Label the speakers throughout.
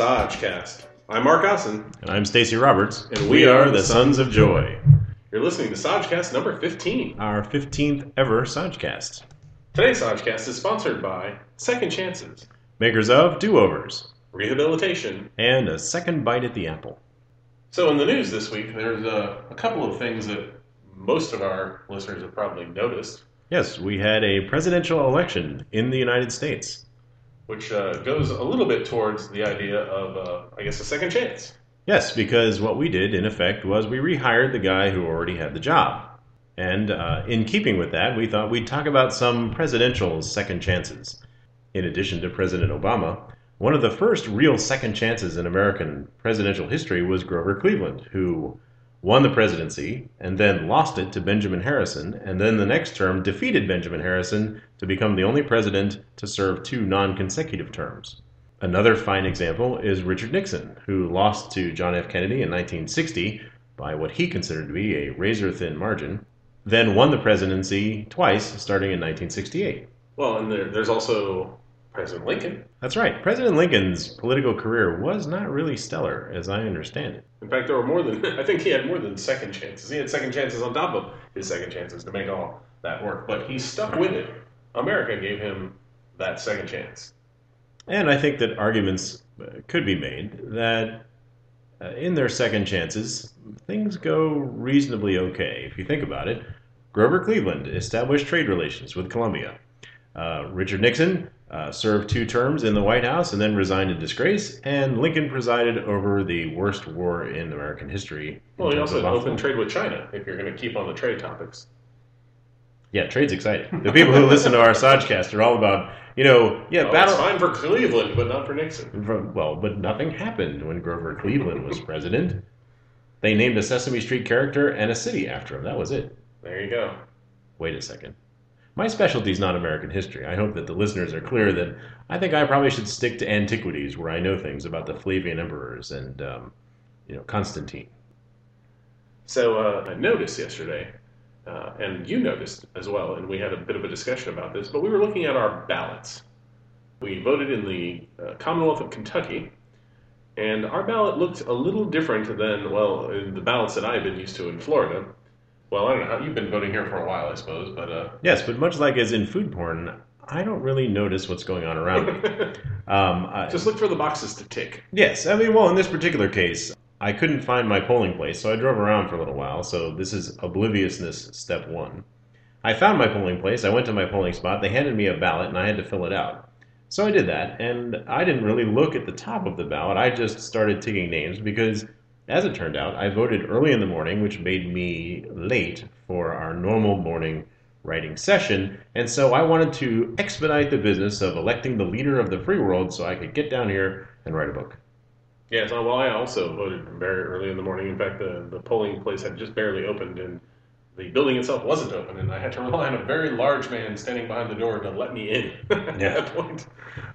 Speaker 1: Sajcast. I'm Mark Osson,
Speaker 2: And I'm Stacy Roberts,
Speaker 1: And we are the Sons of Joy. You're listening to Sajcast number 15.
Speaker 2: our 15th ever Sajcast.
Speaker 1: Today's Sajcast is sponsored by Second Chances,
Speaker 2: Makers of Do Overs
Speaker 1: Rehabilitation.
Speaker 2: and a second bite at the apple.
Speaker 1: So, in the news this week, there's a, a couple of things that most of our listeners have probably noticed,
Speaker 2: Yes, we had a presidential election in the United States.
Speaker 1: Which uh, goes a little bit towards the idea of, uh, I guess, a second chance.
Speaker 2: Yes, because what we did, in effect, was we rehired the guy who already had the job. And uh, in keeping with that, we thought we'd talk about some presidential second chances. In addition to President Obama, one of the first real second chances in American presidential history was Grover Cleveland, who won the presidency and then lost it to Benjamin Harrison, and then the next term defeated Benjamin Harrison to become the only president to serve two non consecutive terms. Another fine example is Richard Nixon, who lost to John F. Kennedy in 1960 by what he considered to be a razor thin margin, then won the presidency twice starting in 1968.
Speaker 1: Well, and there, there's also President Lincoln.
Speaker 2: That's right, President Lincoln's political career was not really stellar, as I understand it.
Speaker 1: In fact, there were more than, I think he had more than second chances. He had second chances on top of his second chances to make all that work, but he stuck with it. America gave him that second chance.
Speaker 2: And I think that arguments uh, could be made that uh, in their second chances, things go reasonably okay. If you think about it, Grover Cleveland established trade relations with Colombia. Uh, Richard Nixon uh, served two terms in the White House and then resigned in disgrace, and Lincoln presided over the worst war in American history.
Speaker 1: Well, he also
Speaker 2: of
Speaker 1: had open trade with China, if you're going to keep on the trade topics.
Speaker 2: Yeah, trade's exciting. The people who listen to our Sajcast are all about, you know, yeah,
Speaker 1: Oh,
Speaker 2: battle.
Speaker 1: It's fine for Cleveland, but not for Nixon.
Speaker 2: Well, but nothing happened when Grover Cleveland was president. They named a Sesame Street character and a city after him. That was it.
Speaker 1: There you go.
Speaker 2: Wait a second. My specialty is not American history. I hope that the listeners are clear that I think I probably should stick to antiquities where I know things about the Flavian emperors and, um, you know, Constantine.
Speaker 1: So uh, I noticed yesterday, uh, and you noticed as well, and we had a bit of a discussion about this, but we were looking at our ballots. We voted in the uh, Commonwealth of Kentucky, and our ballot looked a little different than, well, the ballots that I've been used to in Florida. Well, I don't know you've been voting here for a while, I suppose, but uh,
Speaker 2: Yes, but much like as in food porn, I don't really notice what's going on around me. Um, I,
Speaker 1: just look for the boxes to tick.
Speaker 2: Yes, I mean, well, in this particular case, I couldn't find my polling place, so I drove around for a little while. So this is obliviousness step one. I found my polling place. I went to my polling spot. They handed me a ballot, and I had to fill it out. So I did that, and I didn't really look at the top of the ballot. I just started ticking names because, as it turned out, I voted early in the morning, which made me late for our normal morning writing session. And so I wanted to expedite the business of electing the leader of the free world so I could get down here and write a book.
Speaker 1: Yeah, so, well, I also voted very early in the morning. In fact, the, the polling place had just barely opened, and the building itself wasn't open, and I had to rely on a very large man standing behind the door to let me in at that point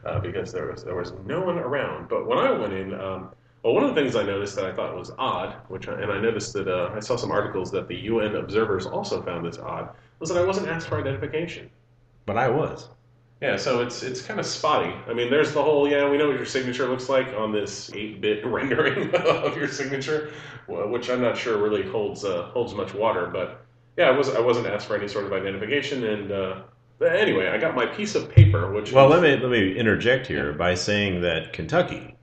Speaker 1: uh, because there was there was no one around. But when I went in, um, well, one of the things I noticed that I thought was odd, which I, and I noticed that uh, I saw some articles that the UN observers also found this odd, was that I wasn't asked for identification.
Speaker 2: But I was.
Speaker 1: Yeah, so it's it's kind of spotty. I mean, there's the whole yeah, we know what your signature looks like on this 8-bit rendering of your signature, which I'm not sure really holds uh, holds much water. But yeah, I was I wasn't asked for any sort of identification, and uh, anyway, I got my piece of paper, which
Speaker 2: Well,
Speaker 1: is-
Speaker 2: let me let me interject here by saying that Kentucky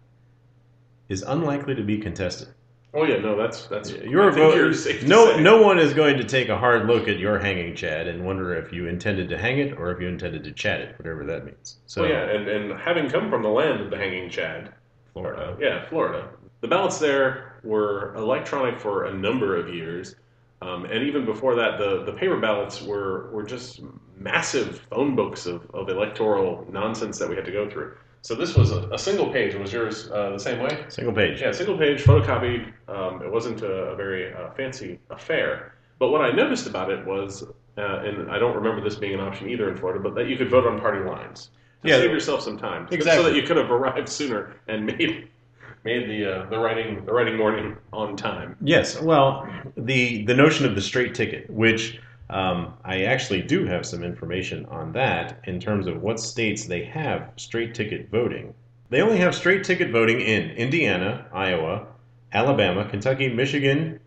Speaker 2: is unlikely to be contested.
Speaker 1: oh yeah, no, that's that's
Speaker 2: Your vote. No, no one is going to take a hard look at your hanging Chad and wonder if you intended to hang it or if you intended to chat it, whatever that means. So,
Speaker 1: Well, yeah, and and having come from the land of the hanging Chad,
Speaker 2: Florida.
Speaker 1: Yeah, Florida. The ballots there were electronic for a number of years. Um, and even before that, the, the paper ballots were, were just massive phone books of, of electoral nonsense that we had to go through. So this was a, a single page. Was yours uh, the same way?
Speaker 2: Single page.
Speaker 1: Yeah, single page, photocopied. Um, it wasn't a, a very uh, fancy affair. But what I noticed about it was, uh, and I don't remember this being an option either in Florida, but that you could vote on party lines. To
Speaker 2: Yeah.
Speaker 1: save yourself some time.
Speaker 2: exactly.
Speaker 1: So that you could have arrived sooner and made made the uh, the writing the writing morning on time.
Speaker 2: Yes. Well, the the notion of the straight ticket, which um, I actually do have some information on that in terms of what states they have straight ticket voting. They only have straight ticket voting in Indiana, Iowa, Alabama, Kentucky, Michigan,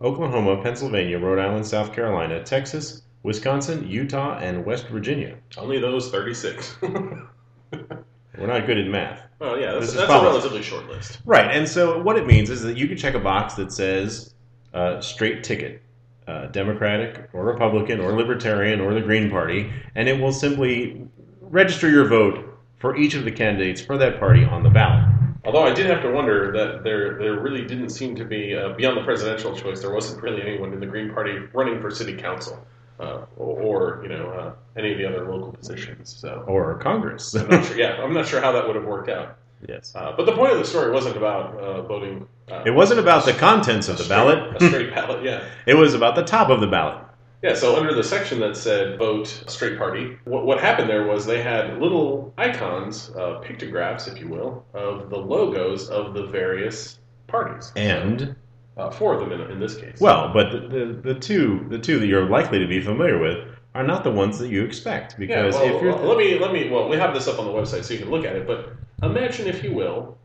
Speaker 2: Oklahoma, Pennsylvania, Rhode Island, South Carolina, Texas, Wisconsin, Utah, and West Virginia.
Speaker 1: Only those 36.
Speaker 2: We're not good at math.
Speaker 1: well, yeah, that's, that's a relatively short list.
Speaker 2: Right, and so what it means is that you can check a box that says uh, straight ticket, uh, Democratic or Republican or Libertarian or the Green Party, and it will simply register your vote for each of the candidates for that party on the ballot.
Speaker 1: Although I did have to wonder that there there really didn't seem to be uh, beyond the presidential choice. There wasn't really anyone in the Green Party running for city council uh, or, or you know uh, any of the other local positions. So
Speaker 2: Or Congress.
Speaker 1: I'm not sure. Yeah, I'm not sure how that would have worked out.
Speaker 2: Yes.
Speaker 1: Uh, but the point of the story wasn't about uh, voting. Uh,
Speaker 2: It wasn't about the contents of the
Speaker 1: straight-
Speaker 2: ballot.
Speaker 1: A straight ballot. Yeah.
Speaker 2: it was about the top of the ballot.
Speaker 1: Yeah, so under the section that said vote straight party, what, what happened there was they had little icons, uh, pictographs, if you will, of the logos of the various parties.
Speaker 2: And
Speaker 1: Uh, four of them in, in this case.
Speaker 2: well, but the, the, the two the two that you're likely to be familiar with are not the ones that you expect
Speaker 1: yeah,
Speaker 2: because
Speaker 1: well,
Speaker 2: if you're
Speaker 1: well, let me let me. Well, we have this up on the website so you can look at it. But imagine, if you will,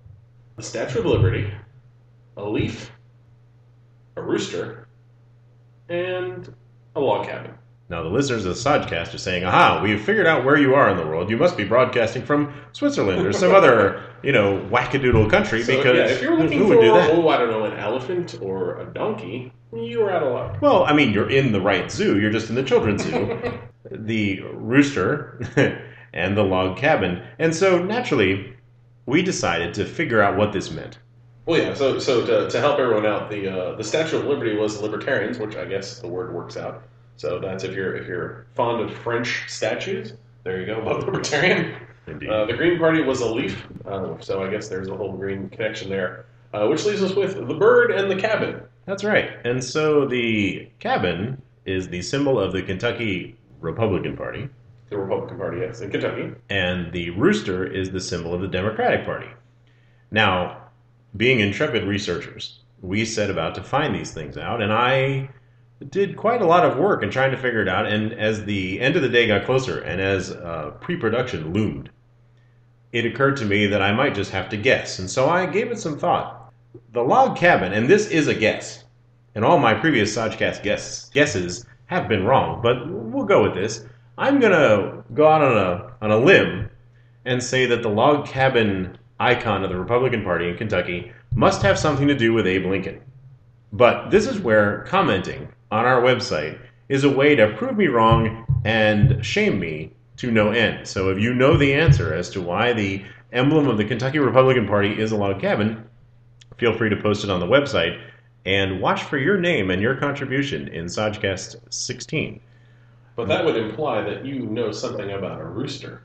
Speaker 1: the Statue of Liberty, a leaf, a rooster, and a log cabin.
Speaker 2: Now, the listeners of the Sodcast are saying, aha, we've figured out where you are in the world. You must be broadcasting from Switzerland or some other, you know, wackadoodle country
Speaker 1: So,
Speaker 2: because
Speaker 1: yeah, if you're
Speaker 2: who-
Speaker 1: looking
Speaker 2: who
Speaker 1: for,
Speaker 2: would do that?
Speaker 1: oh, I don't know, an elephant or a donkey, you are out of luck.
Speaker 2: Well, I mean, you're in the right zoo. You're just in the children's zoo. the rooster and the log cabin. And so, naturally, we decided to figure out what this meant.
Speaker 1: Well, yeah. So, so to, to help everyone out, the uh, the Statue of Liberty was libertarians, which I guess the word works out. So that's if you're if you're fond of French statues, there you go, vote libertarian.
Speaker 2: Indeed.
Speaker 1: Uh, the Green Party was a leaf, uh, so I guess there's a whole green connection there, uh, which leaves us with the bird and the cabin.
Speaker 2: That's right. And so the cabin is the symbol of the Kentucky Republican Party.
Speaker 1: The Republican Party, yes, in Kentucky.
Speaker 2: and the rooster is the symbol of the Democratic Party. Now, being intrepid researchers, we set about to find these things out, and I did quite a lot of work in trying to figure it out. And as the end of the day got closer, and as uh, pre-production loomed, it occurred to me that I might just have to guess, and so I gave it some thought. The log cabin, and this is a guess, and all my previous Sodcast guess, guesses have been wrong, but we'll go with this. I'm gonna go out on a on a limb and say that the log cabin icon of the Republican Party in Kentucky must have something to do with Abe Lincoln. But this is where commenting on our website is a way to prove me wrong and shame me to no end. So if you know the answer as to why the emblem of the Kentucky Republican Party is a log cabin, feel free to post it on the website and watch for your name and your contribution in Sodcast 16.
Speaker 1: But that would imply that you know something about a rooster.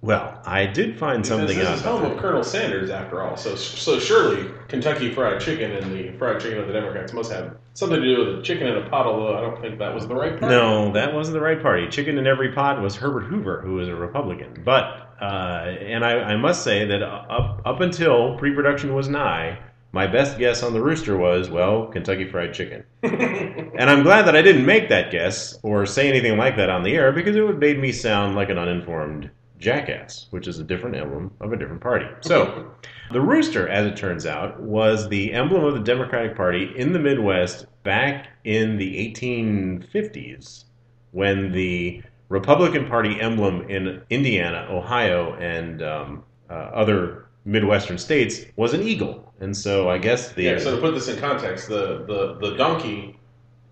Speaker 2: Well, I did find
Speaker 1: Because
Speaker 2: something
Speaker 1: this
Speaker 2: out.
Speaker 1: is home of Colonel Sanders, after all. So, so surely Kentucky Fried Chicken and the fried chicken of the Democrats must have something to do with a chicken in a pot. Although I don't think that was the right part.
Speaker 2: No, that wasn't the right party. Chicken in every pot was Herbert Hoover, who was a Republican. But uh, and I, I must say that up up until pre-production was nigh, my best guess on the rooster was well Kentucky Fried Chicken. and I'm glad that I didn't make that guess or say anything like that on the air because it would have made me sound like an uninformed jackass, which is a different emblem of a different party. So. The rooster, as it turns out, was the emblem of the Democratic Party in the Midwest back in the 1850s when the Republican Party emblem in Indiana, Ohio, and um, uh, other Midwestern states was an eagle. And so I guess the.
Speaker 1: Yeah. So to put this in context, the the the donkey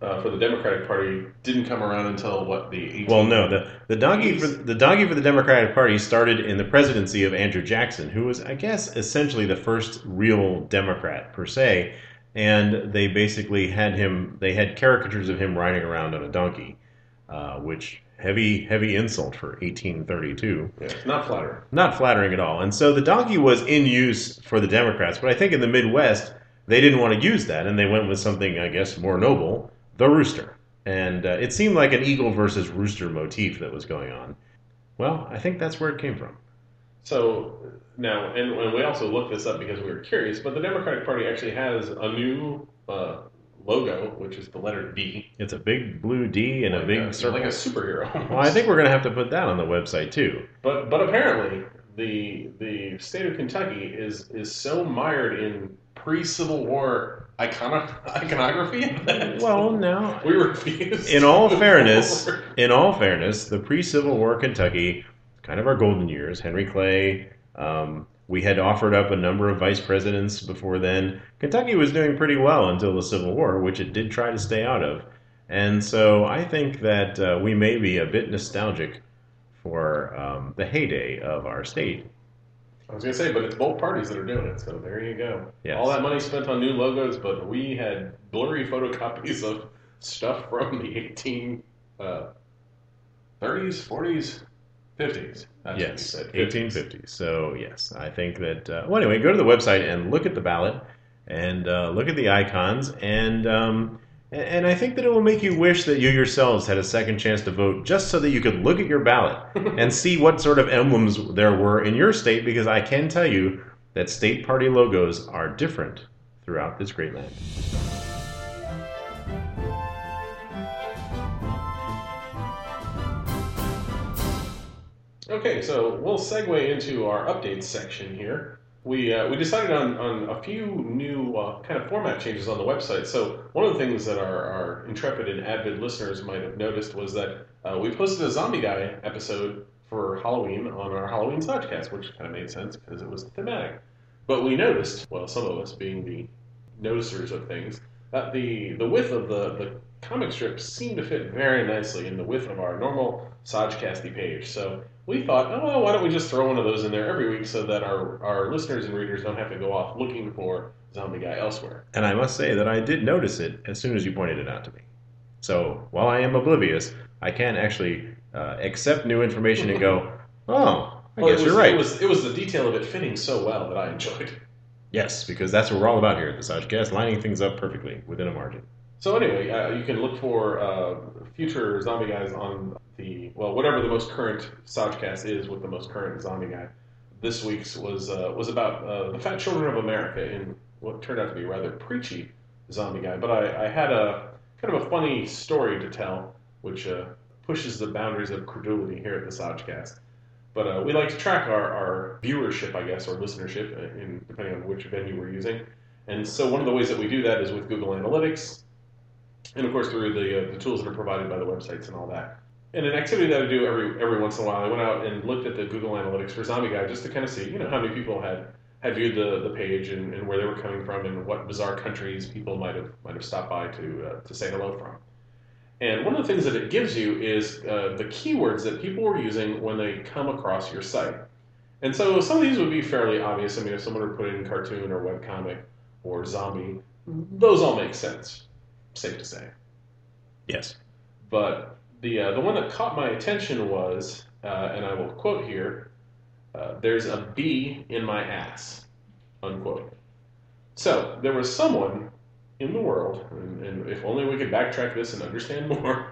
Speaker 1: uh, for the Democratic Party didn't come around until what the 18
Speaker 2: well, no, the, the donkey for the donkey for the Democratic Party started in the presidency of Andrew Jackson, who was, I guess, essentially the first real Democrat per se. And they basically had him. They had caricatures of him riding around on a donkey, uh, which heavy heavy insult for 1832.
Speaker 1: Yeah, not flattering.
Speaker 2: Not flattering at all. And so the donkey was in use for the Democrats, but I think in the Midwest they didn't want to use that, and they went with something, I guess, more noble, the rooster. And uh, it seemed like an eagle versus rooster motif that was going on. Well, I think that's where it came from.
Speaker 1: So now, and, and we also looked this up because we were curious, but the Democratic Party actually has a new uh, logo, which is the letter D,
Speaker 2: It's a big blue D and
Speaker 1: like
Speaker 2: a big
Speaker 1: a,
Speaker 2: circle.
Speaker 1: like a superhero.
Speaker 2: well, I think we're going to have to put that on the website too.
Speaker 1: But but apparently the the state of Kentucky is is so mired in pre-Civil War icono- iconography that
Speaker 2: Well, now,
Speaker 1: we refuse.
Speaker 2: in all fairness,
Speaker 1: forward.
Speaker 2: in all fairness, the pre-Civil War Kentucky, kind of our golden years. Henry Clay. Um, we had offered up a number of vice presidents before then. Kentucky was doing pretty well until the Civil War, which it did try to stay out of. And so I think that uh, we may be a bit nostalgic for um, the heyday of our state.
Speaker 1: I was gonna say, but it's both parties that are doing it, so there you go.
Speaker 2: Yes.
Speaker 1: All that money spent on new logos, but we had blurry photocopies of stuff from the 18 uh, 40s, 50s. That's what you
Speaker 2: Yes,
Speaker 1: said, 50s.
Speaker 2: 1850. So yes, I think that. Uh, well, anyway, go to the website and look at the ballot and uh, look at the icons, and um, and I think that it will make you wish that you yourselves had a second chance to vote, just so that you could look at your ballot and see what sort of emblems there were in your state. Because I can tell you that state party logos are different throughout this great land.
Speaker 1: Okay, so we'll segue into our updates section here. We, uh, we decided on, on a few new uh, kind of format changes on the website. So, one of the things that our, our intrepid and avid listeners might have noticed was that uh, we posted a Zombie Guy episode for Halloween on our Halloween Podcast, which kind of made sense because it was thematic. But we noticed, well, some of us being the noticers of things, that the, the width of the, the comic strips seemed to fit very nicely in the width of our normal Sajcasty page. So we thought, oh, well, why don't we just throw one of those in there every week so that our, our listeners and readers don't have to go off looking for Zombie Guy elsewhere.
Speaker 2: And I must say that I did notice it as soon as you pointed it out to me. So while I am oblivious, I can actually uh, accept new information and go, oh, I
Speaker 1: Well,
Speaker 2: guess
Speaker 1: was,
Speaker 2: you're right.
Speaker 1: It was, it was the detail of it fitting so well that I enjoyed.
Speaker 2: Yes, because that's what we're all about here at the Sajcast, lining things up perfectly within a margin.
Speaker 1: So anyway, uh, you can look for uh, future zombie guys on the well, whatever the most current Sajcast is with the most current zombie guy. This week's was uh, was about uh, the Fat Children of America in what turned out to be rather preachy zombie guy. But I, I had a kind of a funny story to tell, which uh, pushes the boundaries of credulity here at the Sajcast. But uh, we like to track our, our viewership, I guess, or listenership, uh, in, depending on which venue we're using. And so one of the ways that we do that is with Google Analytics, and of course through the, uh, the tools that are provided by the websites and all that. And an activity that I do every every once in a while, I went out and looked at the Google Analytics for Zombie Guy just to kind of see, you know, how many people had had viewed the, the page and, and where they were coming from and what bizarre countries people might have might have stopped by to uh, to say hello from. And one of the things that it gives you is uh, the keywords that people were using when they come across your site. And so some of these would be fairly obvious. I mean, if someone were put in cartoon or webcomic or zombie, those all make sense, safe to say.
Speaker 2: Yes.
Speaker 1: But the uh, the one that caught my attention was, uh, and I will quote here: uh, "There's a bee in my ass," unquote. So there was someone in the world, and, and if only we could backtrack this and understand more,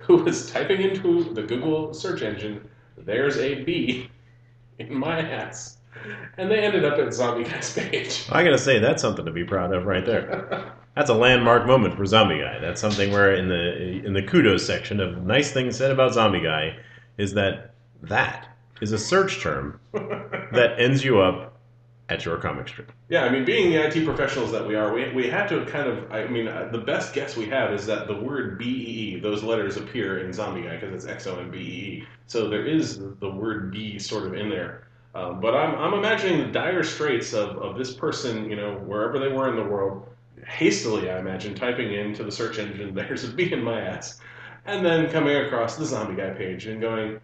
Speaker 1: who was typing into the Google search engine, "There's a bee in my ass," and they ended up at Zombie Guy's page.
Speaker 2: I gotta say, that's something to be proud of right there. That's a landmark moment for Zombie Guy. That's something where in the in the kudos section of nice things said about Zombie Guy is that that is a search term that ends you up at your comic strip.
Speaker 1: Yeah, I mean, being the IT professionals that we are, we, we had to kind of, I mean, uh, the best guess we have is that the word BEE, those letters appear in Zombie Guy because it's X O M B E E. So there is the word B sort of in there. Um, but I'm, I'm imagining the dire straits of, of this person, you know, wherever they were in the world, hastily, I imagine, typing into the search engine, there's a B in my ass, and then coming across the Zombie Guy page and going,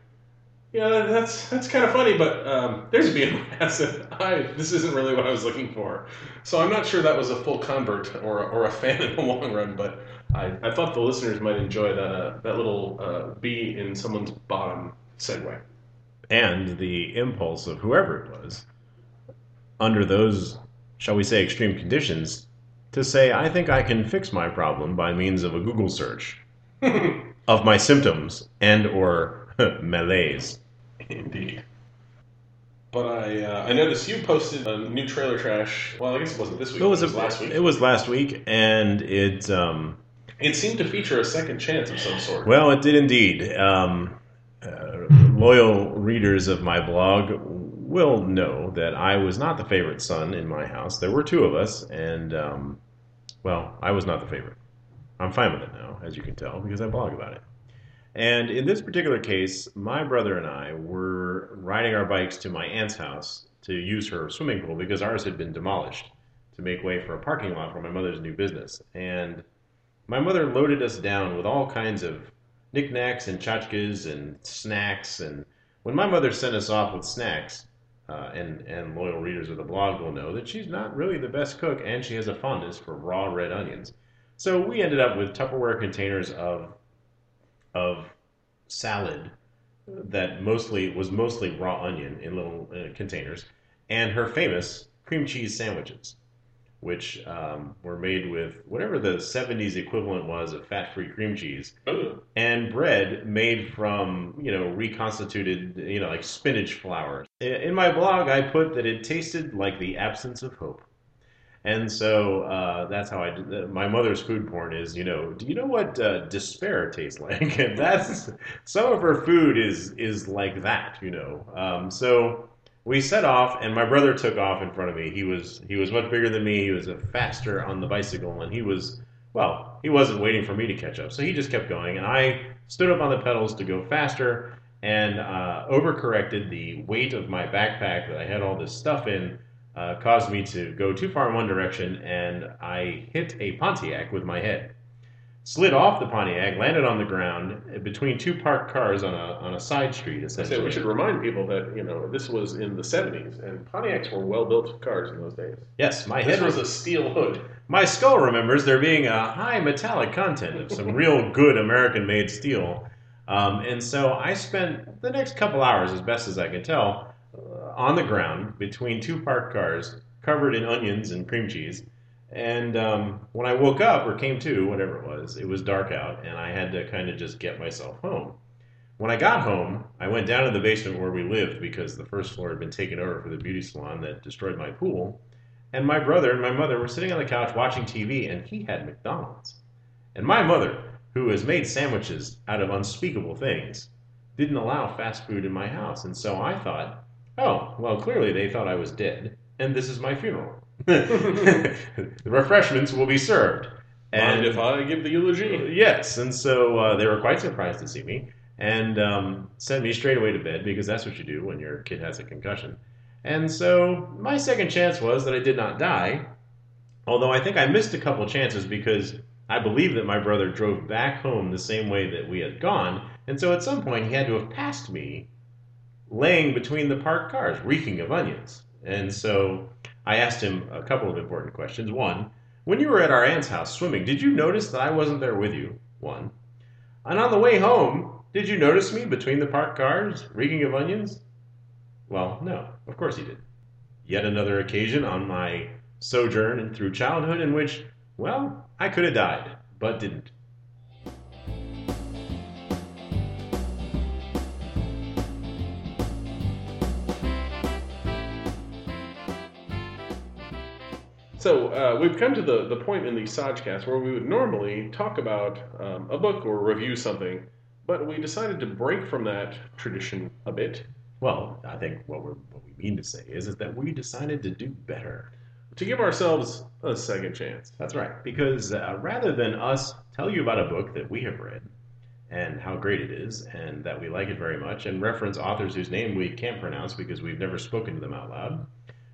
Speaker 1: yeah, that's that's kind of funny, but um, there's a my ass. I this isn't really what I was looking for. So I'm not sure that was a full convert or, or a fan in the long run, but I, I thought the listeners might enjoy that uh, that little uh, bee in someone's bottom segue.
Speaker 2: And the impulse of whoever it was, under those, shall we say, extreme conditions, to say, I think I can fix my problem by means of a Google search of my symptoms and or malaise.
Speaker 1: Indeed. But I uh, I noticed you posted a new trailer trash. Well, I guess it wasn't this week.
Speaker 2: It was, a,
Speaker 1: last week.
Speaker 2: It was last week, and it um,
Speaker 1: It seemed to feature a second chance of some sort.
Speaker 2: well, it did indeed. Um, uh, loyal readers of my blog will know that I was not the favorite son in my house. There were two of us, and um, well, I was not the favorite. I'm fine with it now, as you can tell, because I blog about it. And in this particular case, my brother and I were riding our bikes to my aunt's house to use her swimming pool because ours had been demolished to make way for a parking lot for my mother's new business. And my mother loaded us down with all kinds of knickknacks and tchotchkes and snacks. And when my mother sent us off with snacks, uh, and, and loyal readers of the blog will know that she's not really the best cook and she has a fondness for raw red onions. So we ended up with Tupperware containers of, of salad that mostly was mostly raw onion in little uh, containers, and her famous cream cheese sandwiches which um, were made with whatever the 70s equivalent was of fat-free cream cheese,
Speaker 1: Ooh.
Speaker 2: and bread made from, you know, reconstituted, you know, like spinach flour. In my blog, I put that it tasted like the absence of hope. And so uh, that's how I did. My mother's food porn is, you know, do you know what uh, despair tastes like? And that's some of her food is is like that, you know. Um, so we set off, and my brother took off in front of me. He was he was much bigger than me. He was faster on the bicycle, and he was well, he wasn't waiting for me to catch up, so he just kept going, and I stood up on the pedals to go faster, and uh, overcorrected. The weight of my backpack that I had all this stuff in uh, caused me to go too far in one direction, and I hit a Pontiac with my head slid off the Pontiac, landed on the ground between two parked cars on a on a side street. Essentially,
Speaker 1: So we should remind people that you know this was in the '70s, and Pontiacs were well-built cars in those days.
Speaker 2: yes, my
Speaker 1: This
Speaker 2: head
Speaker 1: was a steel hood.
Speaker 2: my skull remembers there being a high metallic content of some real good American-made steel, um, and so I spent the next couple hours, as best as I can tell, on the ground between two parked cars, covered in onions and cream cheese. And um, when I woke up or came to, whatever it was, it was dark out, and I had to kind of just get myself home. When I got home, I went down to the basement where we lived because the first floor had been taken over for the beauty salon that destroyed my pool. And my brother and my mother were sitting on the couch watching TV, and he had McDonald's. And my mother, who has made sandwiches out of unspeakable things, didn't allow fast food in my house. And so I thought, oh, well, clearly they thought I was dead, and this is my funeral. the refreshments will be served.
Speaker 1: And if I give the eulogy,
Speaker 2: Yes, and so uh, they were quite surprised to see me and um, sent me straight away to bed because that's what you do when your kid has a concussion. And so my second chance was that I did not die, although I think I missed a couple chances because I believe that my brother drove back home the same way that we had gone, and so at some point he had to have passed me laying between the parked cars, reeking of onions. And so I asked him a couple of important questions. One, when you were at our aunt's house swimming, did you notice that I wasn't there with you? One. And on the way home, did you notice me between the parked cars, reeking of onions? Well, no, of course he did. Yet another occasion on my sojourn through childhood in which, well, I could have died, but didn't.
Speaker 1: So uh, we've come to the, the point in the Sajcast where we would normally talk about um, a book or review something, but we decided to break from that tradition a bit
Speaker 2: Well, I think what, we're, what we mean to say is, is that we decided to do better.
Speaker 1: to give ourselves a second chance.
Speaker 2: That's right. Because uh, rather than us tell you about a book that we have read and how great it is and that we like it very much and reference authors whose name we can't pronounce because we've never spoken to them out loud,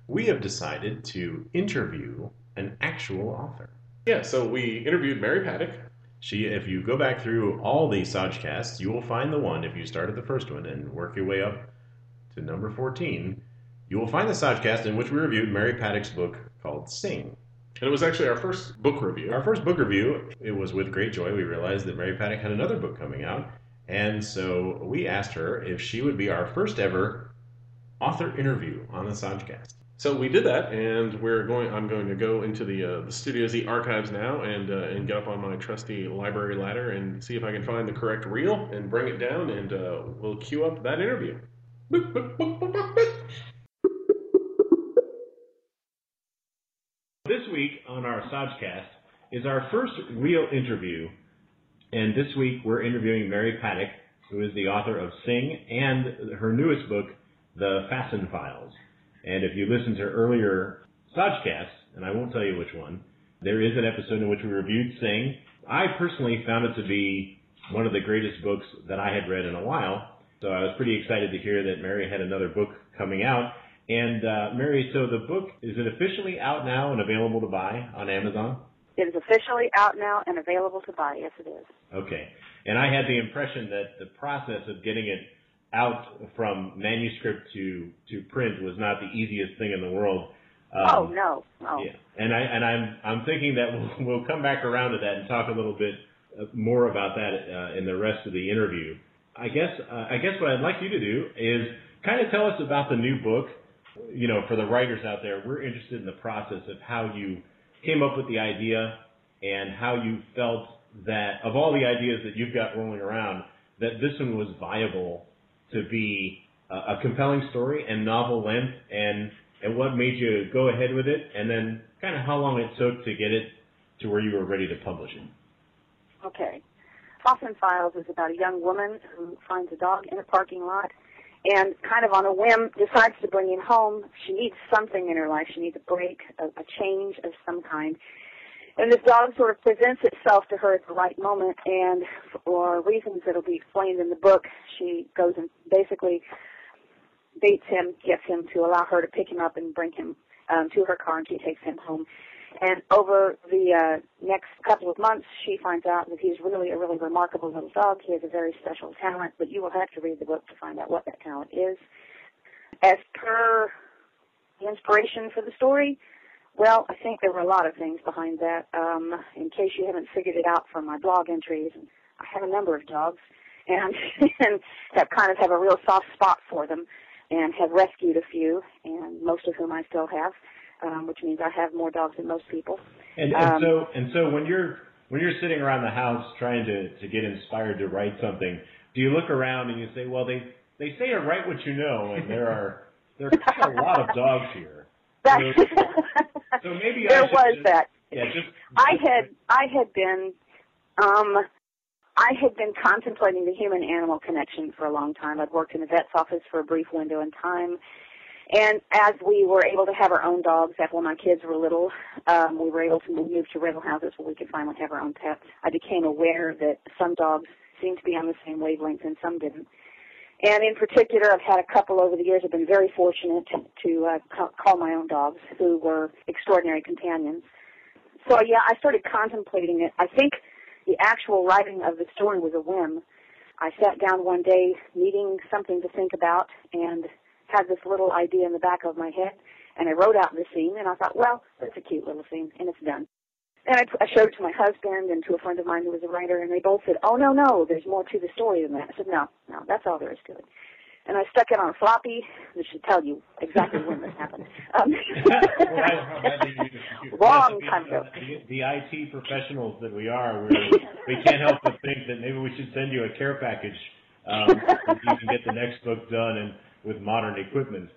Speaker 2: we have decided to interview an actual author.
Speaker 1: Yeah, so we interviewed Mary Paddock.
Speaker 2: She, if you go back through all the Sajcasts, you will find the one, if you start at the first one and work your way up to number 14, you will find the Sajcast in which we reviewed Mary Paddock's book called Sing.
Speaker 1: And it was actually our first book review.
Speaker 2: Our first book review, it was with great joy. We realized that Mary Paddock had another book coming out. And so we asked her if she would be our first ever author interview on the Sajcast.
Speaker 1: So we did that, and we're going. I'm going to go into the uh, the Studio Z archives now and uh, and get up on my trusty library ladder and see if I can find the correct reel and bring it down, and uh, we'll queue up that interview.
Speaker 2: This week on our Sajcast is our first real interview, and this week we're interviewing Mary Paddock, who is the author of Sing and her newest book, The Fasten Files. And if you listen to earlier Stodgecasts, and I won't tell you which one, there is an episode in which we reviewed Sing. I personally found it to be one of the greatest books that I had read in a while. So I was pretty excited to hear that Mary had another book coming out. And uh, Mary, so the book, is it officially out now and available to buy on Amazon?
Speaker 3: It is officially out now and available to buy. Yes, it is.
Speaker 2: Okay. And I had the impression that the process of getting it out from manuscript to, to print was not the easiest thing in the world.
Speaker 3: Um, oh no, no.
Speaker 2: Yeah, and I and I'm I'm thinking that we'll, we'll come back around to that and talk a little bit uh, more about that uh, in the rest of the interview. I guess uh, I guess what I'd like you to do is kind of tell us about the new book. You know, for the writers out there, we're interested in the process of how you came up with the idea and how you felt that of all the ideas that you've got rolling around, that this one was viable to be a, compelling story and novel length and and what made you go ahead with it, and then kind of how long it took to get it to where you were ready to publish it.
Speaker 3: Okay. Fasten Files is about a young woman who finds a dog in a parking lot and kind of on a whim decides to bring him home. She needs something in her life. She needs a break, a, a change of some kind. And this dog sort of presents itself to her at the right moment, and for reasons that'll be explained in the book, she goes and basically baits him, gets him to allow her to pick him up and bring him um, to her car, and she takes him home. And over the uh, next couple of months, she finds out that he's really a really remarkable little dog. He has a very special talent, but you will have to read the book to find out what that talent is. As per the inspiration for the story, well, I think there were a lot of things behind that. Um, in case you haven't figured it out from my blog entries, I have a number of dogs and, and have kind of have a real soft spot for them and have rescued a few, and most of whom I still have, um, which means I have more dogs than most people.
Speaker 2: And, and um, so, and so when you're when you're sitting around the house trying to to get inspired to write something, do you look around and you say, well, they they say to write what you know, and there are there are a lot of dogs here. so maybe
Speaker 3: there
Speaker 2: I
Speaker 3: was
Speaker 2: just,
Speaker 3: that.
Speaker 2: Yeah, just,
Speaker 3: I had I had been um I had been contemplating the human animal connection for a long time. I'd worked in a vet's office for a brief window in time. And as we were able to have our own dogs, after when my kids were little, um, we were able to move to rental houses where we could finally have our own pets. I became aware that some dogs seemed to be on the same wavelength and some didn't. And in particular, I've had a couple over the years. I've been very fortunate to, uh, call my own dogs, who were extraordinary companions. So yeah, I started contemplating it. I think the actual writing of the story was a whim. I sat down one day needing something to think about and had this little idea in the back of my head and I wrote out the scene and I thought, well, that's a cute little scene and it's done. And I, I showed it to my husband and to a friend of mine who was a writer and they both said, oh no, no, there's more to the story than that. I said, no, no, that's all there is to it and I stuck it on a floppy. This should tell you exactly when this happened. Um, long time ago.
Speaker 2: The, the, IT professionals that we are, we can't help but think that maybe we should send you a care package um, so you can get the next book done and with modern equipment.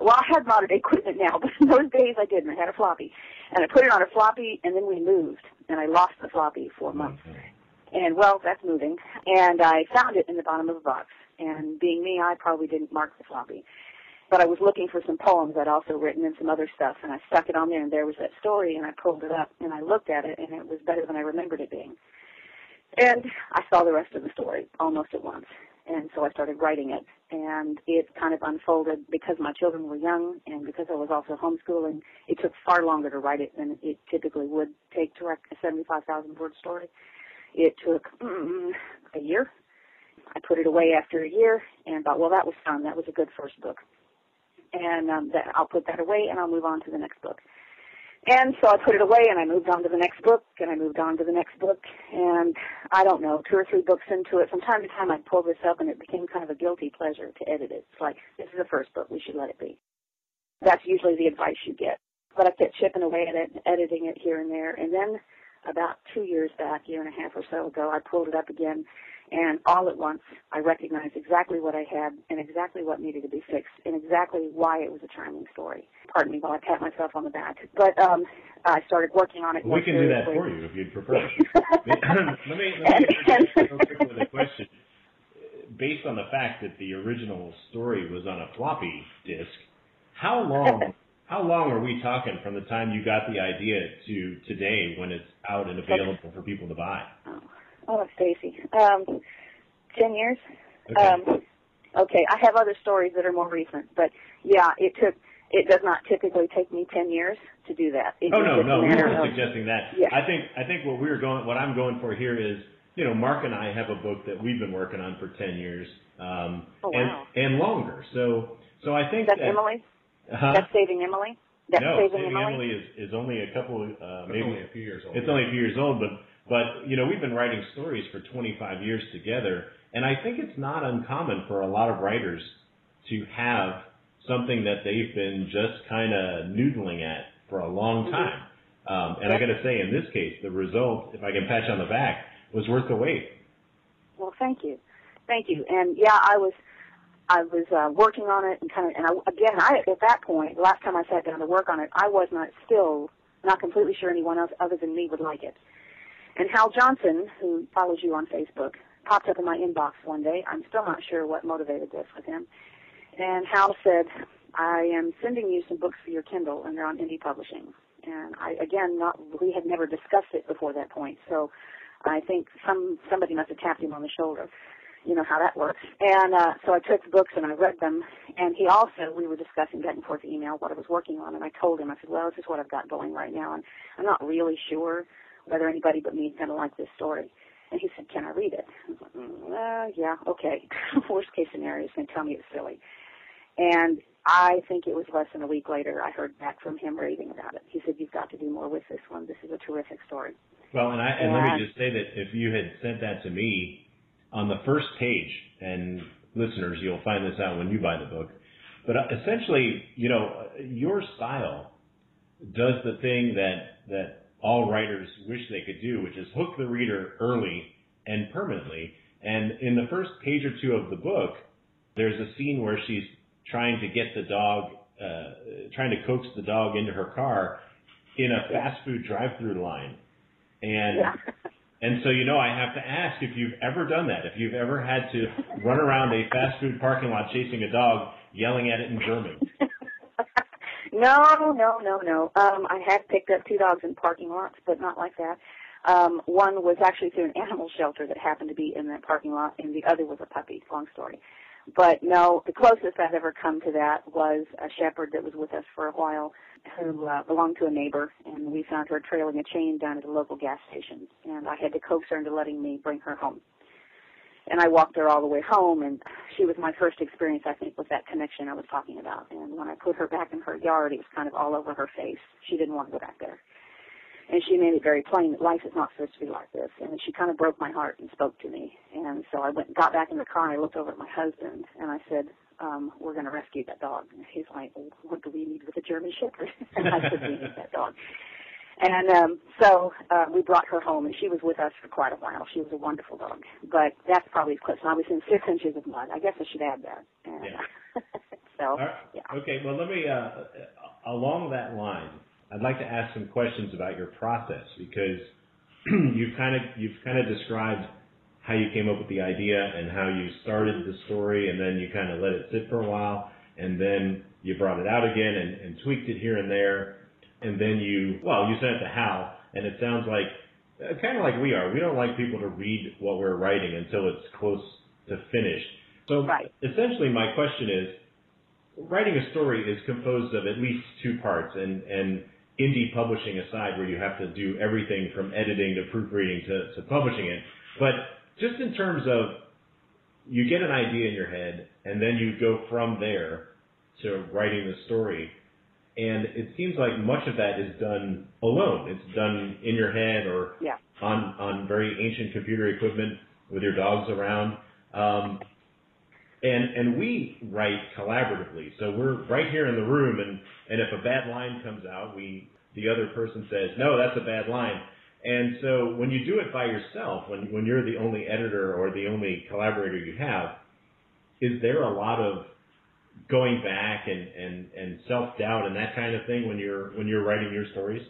Speaker 3: Well, I had modern equipment now, but in those days I didn't. I had a floppy, and I put it on a floppy, and then we moved, and I lost the floppy for a month. Mm-hmm. And well, that's moving. And I found it in the bottom of a box. And being me, I probably didn't mark the floppy. But I was looking for some poems I'd also written and some other stuff, and I stuck it on there, and there was that story, and I pulled it up, and I looked at it, and it was better than I remembered it being. And I saw the rest of the story almost at once. And so I started writing it, and it kind of unfolded because my children were young, and because I was also homeschooling. It took far longer to write it than it typically would take to write a 75,000 word story. It took mm, a year. I put it away after a year and thought, well, that was fun. That was a good first book. And um, that I'll put that away and I'll move on to the next book. And so I put it away and I moved on to the next book and I moved on to the next book and I don't know, two or three books into it, from time to time I'd pull this up and it became kind of a guilty pleasure to edit it. It's like, this is the first book, we should let it be. That's usually the advice you get. But I kept chipping away at it, and editing it here and there, and then about two years back, year and a half or so ago, I pulled it up again, and all at once, I recognized exactly what I had and exactly what needed to be fixed and exactly why it was a charming story. Pardon me while I pat myself on the back. But um, I started working on it.
Speaker 2: We can do that for you if you'd prefer. let me let me real quick with a question. based on the fact that the original story was on a floppy disk, how long how long are we talking from the time you got the idea to today when it's out and available for people to buy?
Speaker 3: Oh, oh Stacy. Um, ten years.
Speaker 2: Okay.
Speaker 3: Um, okay, I have other stories that are more recent, but yeah, it took. It does not typically take me ten years to do that. It
Speaker 2: Oh no, no, we
Speaker 3: matter
Speaker 2: weren't
Speaker 3: of-
Speaker 2: suggesting that.
Speaker 3: Yeah.
Speaker 2: I think I think what we're going, what I'm going for here is, you know, Mark and I have a book that we've been working on for ten years, um,
Speaker 3: Oh,
Speaker 2: and
Speaker 3: wow.
Speaker 2: and longer. So so I think
Speaker 3: That's
Speaker 2: that,
Speaker 3: Emily.
Speaker 2: Huh?
Speaker 3: That's saving Emily. That's
Speaker 2: no,
Speaker 3: saving,
Speaker 2: Saving
Speaker 3: Emily.
Speaker 2: Emily is is only a couple, uh, maybe
Speaker 1: only a few years old.
Speaker 2: It's only a few years old, but but you know we've been writing stories for 25 years together, and I think it's not uncommon for a lot of writers to have something that they've been just kind of noodling at for a long
Speaker 3: Mhm.
Speaker 2: time. Um, and I got to say, in this case, the result, if I can pat you on the back, was worth the wait.
Speaker 3: Well, thank you, thank you. And yeah, I was, I was uh, working on it and kind of, and I, again, I at that point, the last time I sat down to work on it, I was not still not completely sure anyone else other than me would like it. And Hal Johnson, who follows you on Facebook, popped up in my inbox one day. I'm still not sure what motivated this with him. And Hal said, I am sending you some books for your Kindle, and they're on indie publishing. And I, again, not we had never discussed it before that point, so I think some somebody must have tapped him on the shoulder. You know how that works. And uh, so I took the books and I read them. And he also, we were discussing back and forth email what I was working on. And I told him, I said, well, this is what I've got going right now. And I'm not really sure whether anybody but me is going to like this story. And he said, can I read it? I was like, mm, uh, yeah, okay. Worst case scenario, he's going to tell me it's silly. And I think it was less than a week later I heard back from him raving about it. He said, you've got to do more with this one. This is a terrific story.
Speaker 2: Well, and I and let me just say that if you had sent that to me on the first page, and listeners, you'll find this out when you buy the book. But uh, essentially, you know, your style does the thing that that all writers wish they could do, which is hook the reader early and permanently. And in the first page or two of the book, there's a scene where she's trying to get the dog, uh, trying to coax the dog into her car in a fast food drive-through line. And
Speaker 3: Yeah.
Speaker 2: and so you know, I have to ask if you've ever done that. If you've ever had to run around a fast food parking lot chasing a dog, yelling at it in German.
Speaker 3: no, no, no, no. Um, I have picked up two dogs in parking lots, but not like that. Um, one was actually through an animal shelter that happened to be in that parking lot, and the other was a puppy. Long story. But no, the closest I've ever come to that was a shepherd that was with us for a while who uh, belonged to a neighbor, and we found her trailing a chain down at a local gas station, and I had to coax her into letting me bring her home. And I walked her all the way home, and she was my first experience, I think, with that connection I was talking about. And when I put her back in her yard, it was kind of all over her face. She didn't want to go back there. And she made it very plain that life is not supposed to be like this. And she kind of broke my heart and spoke to me. And so I went and got back in the car and I looked over at my husband and I said, um, we're going to rescue that dog. And he's like, well, what do we need with a German Shepherd? and I said, we need that dog. And um, so uh, we brought her home, and she was with us for quite a while. She was a wonderful dog, but that's probably as close. And I was in six inches of mud. I guess I should add that. And,
Speaker 2: Yeah.
Speaker 3: so
Speaker 2: right.
Speaker 3: yeah.
Speaker 2: Okay. Well, let me uh, along that line. I'd like to ask some questions about your process because you've kind of you've kind of described how you came up with the idea and how you started the story, and then you kind of let it sit for a while, and then you brought it out again and, and tweaked it here and there, and then you well you sent it to Hal, and it sounds like uh, kind of like we are. We don't like people to read what we're writing until it's close to finished. So
Speaker 3: Right.
Speaker 2: essentially, my question is writing a story is composed of at least two parts and and indie publishing aside where you have to do everything from editing to proofreading to, to publishing it but just in terms of you get an idea in your head and then you go from there to writing the story and it seems like much of that is done alone it's done in your head or
Speaker 3: Yeah.
Speaker 2: on on very ancient computer equipment with your dogs around um, and and we write collaboratively. So we're right here in the room, and and if a bad line comes out, we the other person says, no, that's a bad line. And so when you do it by yourself, when when you're the only editor or the only collaborator you have, is there a lot of going back and and and self doubt and that kind of thing when you're when you're writing your stories?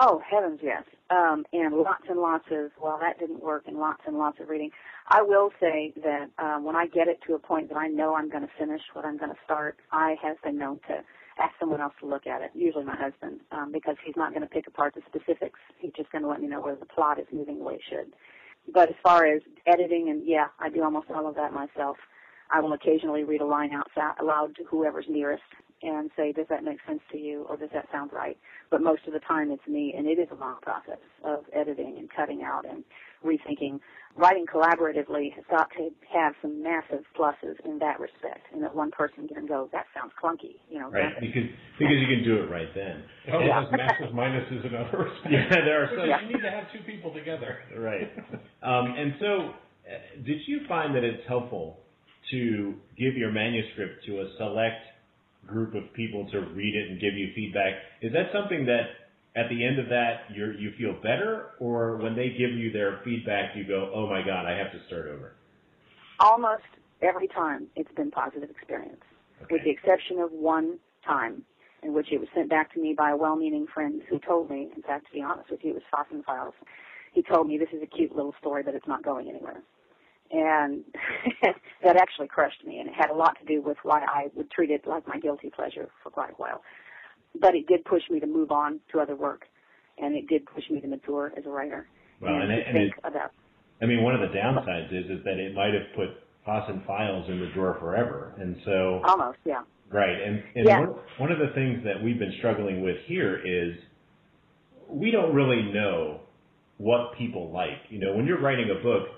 Speaker 3: Oh heavens, yes. um, and lots and lots of well, that didn't work, and lots and lots of reading. I will say that um, when I get it to a point that I know I'm going to finish what I'm going to start, I have been known to ask someone else to look at it, usually my husband, um, because he's not going to pick apart the specifics. He's just going to let me know whether the plot is moving the way it should. But as far as editing, and yeah, I do almost all of that myself. I will occasionally read a line out aloud to whoever's nearest and say, does that make sense to you or does that sound right? But most of the time it's me and it is a long process of editing and cutting out and rethinking. Writing collaboratively has got to have some massive pluses in that respect and that one person can go, that sounds clunky, you know.
Speaker 2: Right, because, because you can do it right then.
Speaker 4: Oh, yeah. has massive minuses in other respects.
Speaker 2: Yeah, there are some.
Speaker 4: Yeah. You need to have two people together.
Speaker 2: Right. Um, and so, uh, did you find that it's helpful to give your manuscript to a select group of people to read it and give you feedback. Is that something that at the end of that you you feel better, or when they give you their feedback, you go, "Oh my God, I have to start over"?
Speaker 3: Almost every time, it's been positive experience, okay. with the exception of one time in which it was sent back to me by a well-meaning friend who told me, in fact, to be honest with you, it was Fossen Files. He told me this is a cute little story, but it's not going anywhere and that actually crushed me and it had a lot to do with why I would treat it like my guilty pleasure for quite a while. But it did push me to move on to other work and it did push me to mature as a writer.
Speaker 2: Well, and,
Speaker 3: and,
Speaker 2: and
Speaker 3: think
Speaker 2: it,
Speaker 3: about
Speaker 2: I mean one of the downsides is is that it might have put Fossen files in the drawer forever. And so
Speaker 3: Almost, yeah.
Speaker 2: Right. And, and
Speaker 3: yeah.
Speaker 2: one, one of the things that we've been struggling with here is we don't really know what people like. You know, when you're writing a book,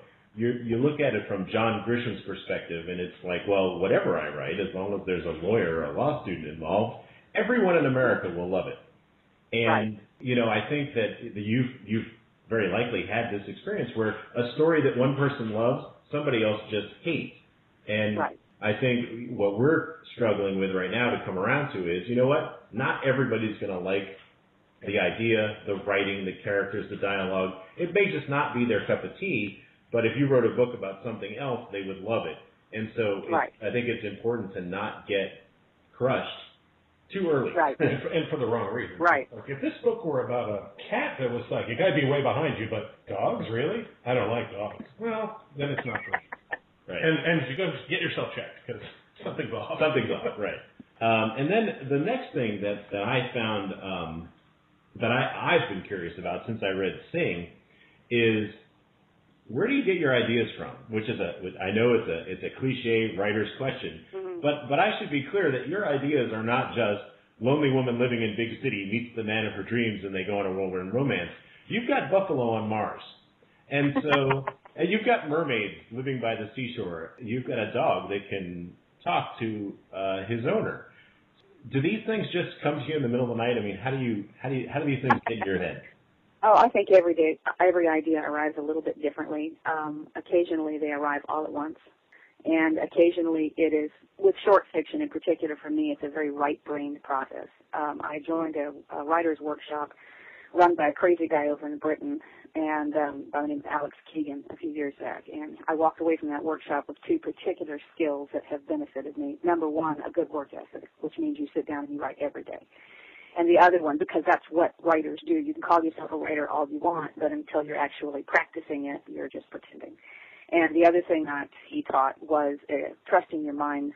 Speaker 2: you you look at it from John Grisham's perspective, and it's like, well, whatever I write, as long as there's a lawyer or a law student involved, everyone in America will love it. And
Speaker 3: right.
Speaker 2: you know, I think that you've you've very likely had this experience where a story that one person loves, somebody else just hates. And
Speaker 3: right.
Speaker 2: I think what we're struggling with right now to come around to is, you know what? Not everybody's going to like the idea, the writing, the characters, the dialogue. It may just not be their cup of tea, but if you wrote a book about something else, they would love it. And so
Speaker 3: right.
Speaker 2: I think it's important to not get crushed too early.
Speaker 3: Right.
Speaker 4: and, for, and for the wrong reason.
Speaker 3: Right.
Speaker 4: Like if this book were about a cat that was like, you got to be way behind you, but dogs, really? I don't like dogs. Well, then it's not for me.
Speaker 2: Right.
Speaker 4: And and you go get yourself checked because something's off.
Speaker 2: Something's off. Right. Um, and then the next thing that that I found um, that I I've been curious about since I read Sing is where do you get your ideas from? Which is a, I know it's a, it's a cliche writer's question,
Speaker 3: mm-hmm.
Speaker 2: but, but I should be clear that your ideas are not just lonely woman living in big city meets the man of her dreams and they go on a whirlwind romance. You've got Buffalo on Mars. And so, and you've got mermaids living by the seashore. You've got a dog that can talk to, uh, his owner. Do these things just come to you in the middle of the night? I mean, how do you, how do you, how do these things get in your head?
Speaker 3: Oh, I think every day, every idea arrives a little bit differently. Um, occasionally, they arrive all at once, and occasionally it is with short fiction in particular. For me, it's a very right-brained process. Um, I joined a, a writer's workshop run by a crazy guy over in Britain, and um, by the name of Alex Keegan a few years back. And I walked away from that workshop with two particular skills that have benefited me. Number one, a good work ethic, which means you sit down and you write every day and the other one because that's what writers do. You can call yourself a writer all you want, but until you're actually practicing it, you're just pretending. And the other thing that he taught was uh, trusting your mind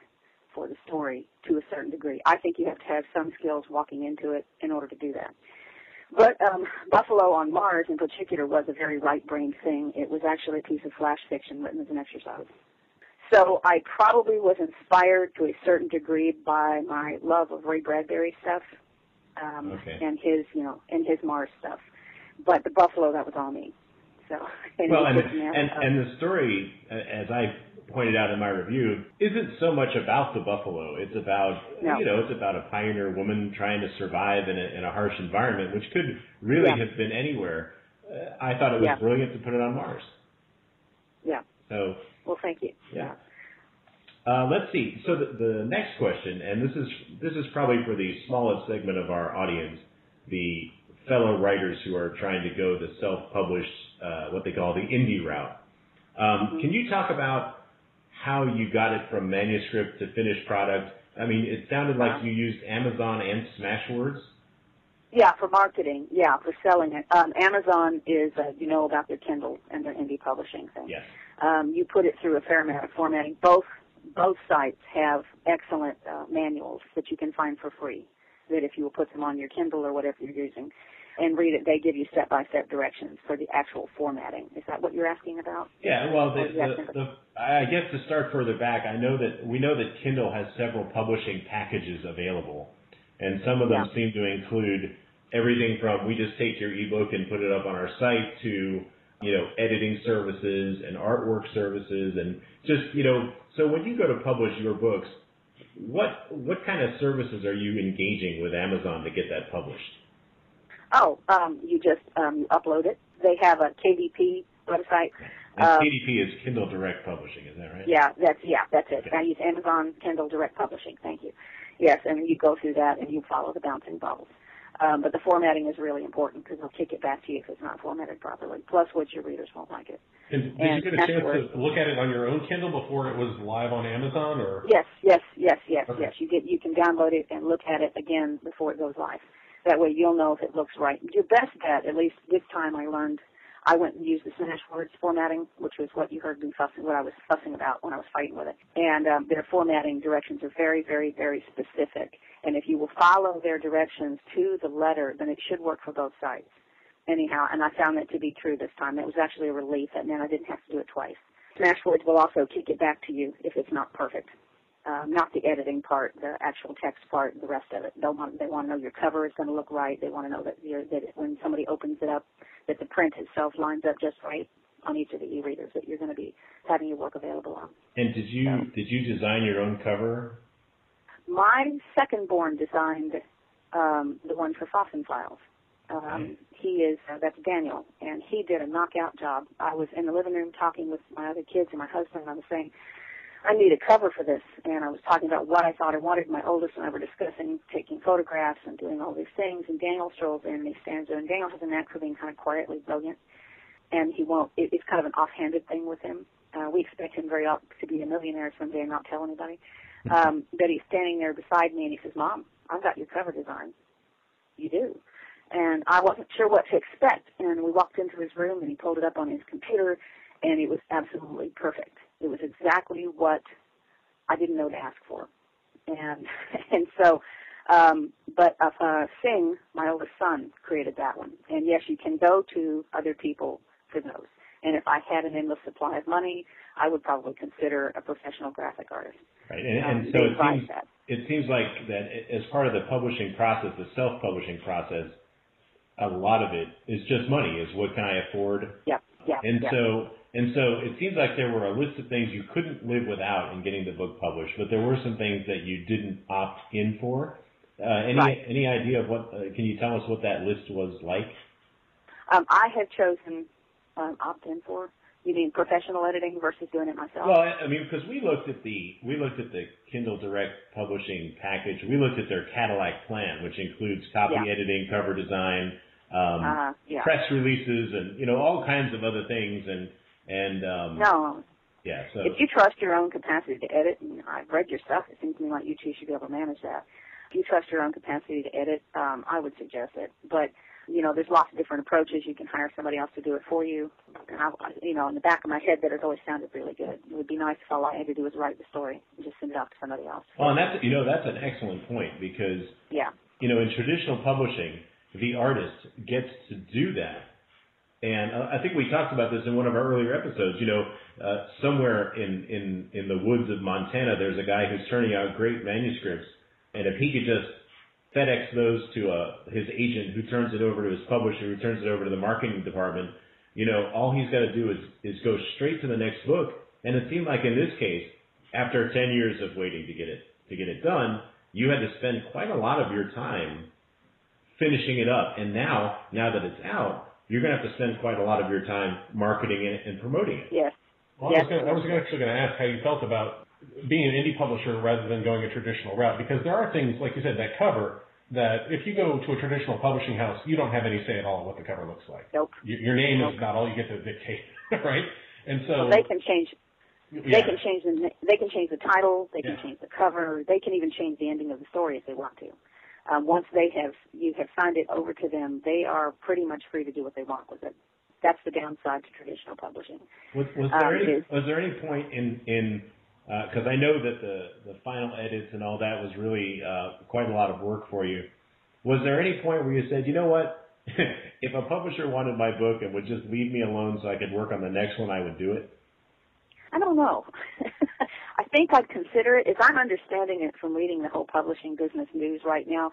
Speaker 3: for the story to a certain degree. I think you have to have some skills walking into it in order to do that. But um, Buffalo on Mars in particular was a very right-brained thing. It was actually a piece of flash fiction written as an exercise. So I probably was inspired to a certain degree by my love of Ray Bradbury stuff um,
Speaker 2: okay.
Speaker 3: and his, you know, and his Mars stuff. But the Buffalo, that was all me. So, and
Speaker 2: well, and,
Speaker 3: and,
Speaker 2: and the story, as I pointed out in my review, isn't so much about the buffalo. It's about,
Speaker 3: no.
Speaker 2: you know, it's about a pioneer woman trying to survive in a, in a harsh environment, which could really
Speaker 3: yeah.
Speaker 2: have been anywhere. Uh, I thought it was
Speaker 3: yeah.
Speaker 2: brilliant to put it on Mars.
Speaker 3: Yeah.
Speaker 2: So.
Speaker 3: Well, thank you.
Speaker 2: Yeah. Uh, let's see. So the, the next question, and this is this is probably for the smallest segment of our audience, the fellow writers who are trying to go the self-published, uh, what they call the indie route. Um,
Speaker 3: mm-hmm.
Speaker 2: Can you talk about how you got it from manuscript to finished product? I mean, it sounded like you used Amazon and Smashwords.
Speaker 3: Yeah, for marketing. Yeah, for selling it. Um, Amazon is, uh, you know about their Kindle and their indie publishing thing.
Speaker 2: Yes.
Speaker 3: Um, you put it through a fair amount of formatting. Both both sites have excellent uh, manuals that you can find for free. That if you will put them on your Kindle or whatever you're using, and read it, they give you step by step directions for the actual formatting. Is that what you're asking about?
Speaker 2: Yeah. Well, the, the, the, I guess to start further back, I know that we know that Kindle has several publishing packages available, and some of them
Speaker 3: Yeah.
Speaker 2: seem to include everything from we just take your ebook and put it up on our site to you know editing services and artwork services and just you know so when you go to publish your books what what kind of services are you engaging with Amazon to get that published
Speaker 3: Oh, um, you just um, you upload it. They have a KDP website.
Speaker 2: and
Speaker 3: Um,
Speaker 2: KDP is Kindle Direct Publishing is that right
Speaker 3: Yeah, that's yeah, that's it.
Speaker 2: Okay.
Speaker 3: I use Amazon Kindle Direct Publishing. Thank you. Yes, and you go through that and you follow the bouncing bubbles. Um, but the formatting is really important because they'll kick it back to you if it's not formatted properly. Plus, what your readers won't like it.
Speaker 4: And did
Speaker 3: And
Speaker 4: you get a chance to look at it on your own Kindle before it was live on Amazon, or?
Speaker 3: Yes, yes, yes, yes,
Speaker 4: Okay.
Speaker 3: yes. You get you can download it and look at it again before it goes live. That way you'll know if it looks right. Your best bet, at least this time I learned, I went and used the Smash Words formatting, which was what you heard me fussing, what I was fussing about when I was fighting with it. And um, their formatting directions are very, very, very specific. And if you will follow their directions to the letter, then it should work for both sites. Anyhow, and I found that to be true this time. It was actually a relief. That meant I didn't have to do it twice. Smashwords will also kick it back to you if it's not perfect um, not the editing part, the actual text part, the rest of it. They want they want to know your cover is going to look right. They want to know that you're, that when somebody opens it up, that the print itself lines up just right on each of the e-readers that you're going to be having your work available on.
Speaker 2: and did you
Speaker 3: Yeah.
Speaker 2: did you design your own cover
Speaker 3: My second born designed um, the one for Fossen Files. Um, he is uh, that's Daniel, and he did a knockout job. I was in the living room talking with my other kids and my husband, and I was saying, I need a cover for this, and I was talking about what I thought I wanted. My oldest and I were discussing taking photographs and doing all these things, and Daniel strolls in and he stands there, and Daniel has a knack for being kind of quietly brilliant, and he won't. It, it's kind of an offhanded thing with him. Uh, we expect him very to be a millionaire someday and not tell anybody. Um, but he's standing there beside me and he says, Mom, I've got your cover design. You do. And I wasn't sure what to expect. And we walked into his room and he pulled it up on his computer and it was absolutely perfect. It was exactly what I didn't know to ask for. And, and so, um, but uh, uh, Singh, my oldest son, created that one. And yes, you can go to other people for those. And if I had an endless supply of money, I would probably consider a professional graphic artist.
Speaker 2: right and,
Speaker 3: Um,
Speaker 2: and so it seems
Speaker 3: that.
Speaker 2: it seems like that as part of the publishing process, the self-publishing process, a lot of it is just money. Is what can I afford?
Speaker 3: Yeah, yeah,
Speaker 2: And
Speaker 3: yeah.
Speaker 2: so and so it seems like there were a list of things you couldn't live without in getting the book published, but there were some things that you didn't opt in for. Uh, any
Speaker 3: Right.
Speaker 2: any idea of what? Uh, can you tell us what that list was like?
Speaker 3: Um, I have chosen um, opt-in for. You mean professional editing versus doing it myself?
Speaker 2: Well, I mean, because we looked at the we looked at the Kindle Direct publishing package. We looked at their Cadillac plan, which includes copy
Speaker 3: Yeah.
Speaker 2: editing, cover design, um,
Speaker 3: uh, yeah.
Speaker 2: press releases, and you know all kinds of other things. And and um,
Speaker 3: No,
Speaker 2: yeah, so
Speaker 3: if you trust your own capacity to edit, and I've read your stuff, it seems to me like you two should be able to manage that. If you trust your own capacity to edit, um, I would suggest it. But you know, there's lots of different approaches. You can hire somebody else to do it for you. And I, you know, in the back of my head, that has always sounded really good. It would be nice if all I had to do was write the story and just send it off to somebody else.
Speaker 2: well, and that's you know that's an excellent point because
Speaker 3: Yeah,
Speaker 2: you know in traditional publishing, the artist gets to do that. And uh, I think we talked about this in one of our earlier episodes. You know, uh, somewhere in, in, in the woods of Montana, there's a guy who's turning out great manuscripts. And if he could just FedEx those to uh, his agent, who turns it over to his publisher, who turns it over to the marketing department, you know, all he's got to do is, is go straight to the next book. And it seemed like in this case, after 10 years of waiting to get it to get it done, you had to spend quite a lot of your time finishing it up. And now, now that it's out, you're going to have to spend quite a lot of your time marketing it and promoting it.
Speaker 3: yes,
Speaker 4: Well, I was,
Speaker 3: Yes.
Speaker 4: gonna, I was actually going to ask how you felt about being an indie publisher rather than going a traditional route, because there are things, like you said, that cover that if you go to a traditional publishing house, you don't have any say at all what the cover looks like.
Speaker 3: nope.
Speaker 4: Y- Your name is not all you get to dictate, right? And so
Speaker 3: Well, they can change
Speaker 4: yeah.
Speaker 3: They can change the they can change the title, they can
Speaker 4: Yeah.
Speaker 3: change the cover, they can even change the ending of the story if they want to. um, once they have you have signed it over to them, they are pretty much free to do what they want with it. That's the downside to traditional publishing.
Speaker 2: Was, was there
Speaker 3: Um,
Speaker 2: any
Speaker 3: is-
Speaker 2: was there any point in in because I know that the the final edits and all that was really uh, quite a lot of work for you. Was there any point where you said, you know what, if a publisher wanted my book and would just leave me alone so I could work on the next one, I would do it?
Speaker 3: I don't know. I think I'd consider it. As I'm understanding it from reading the whole publishing business news right now,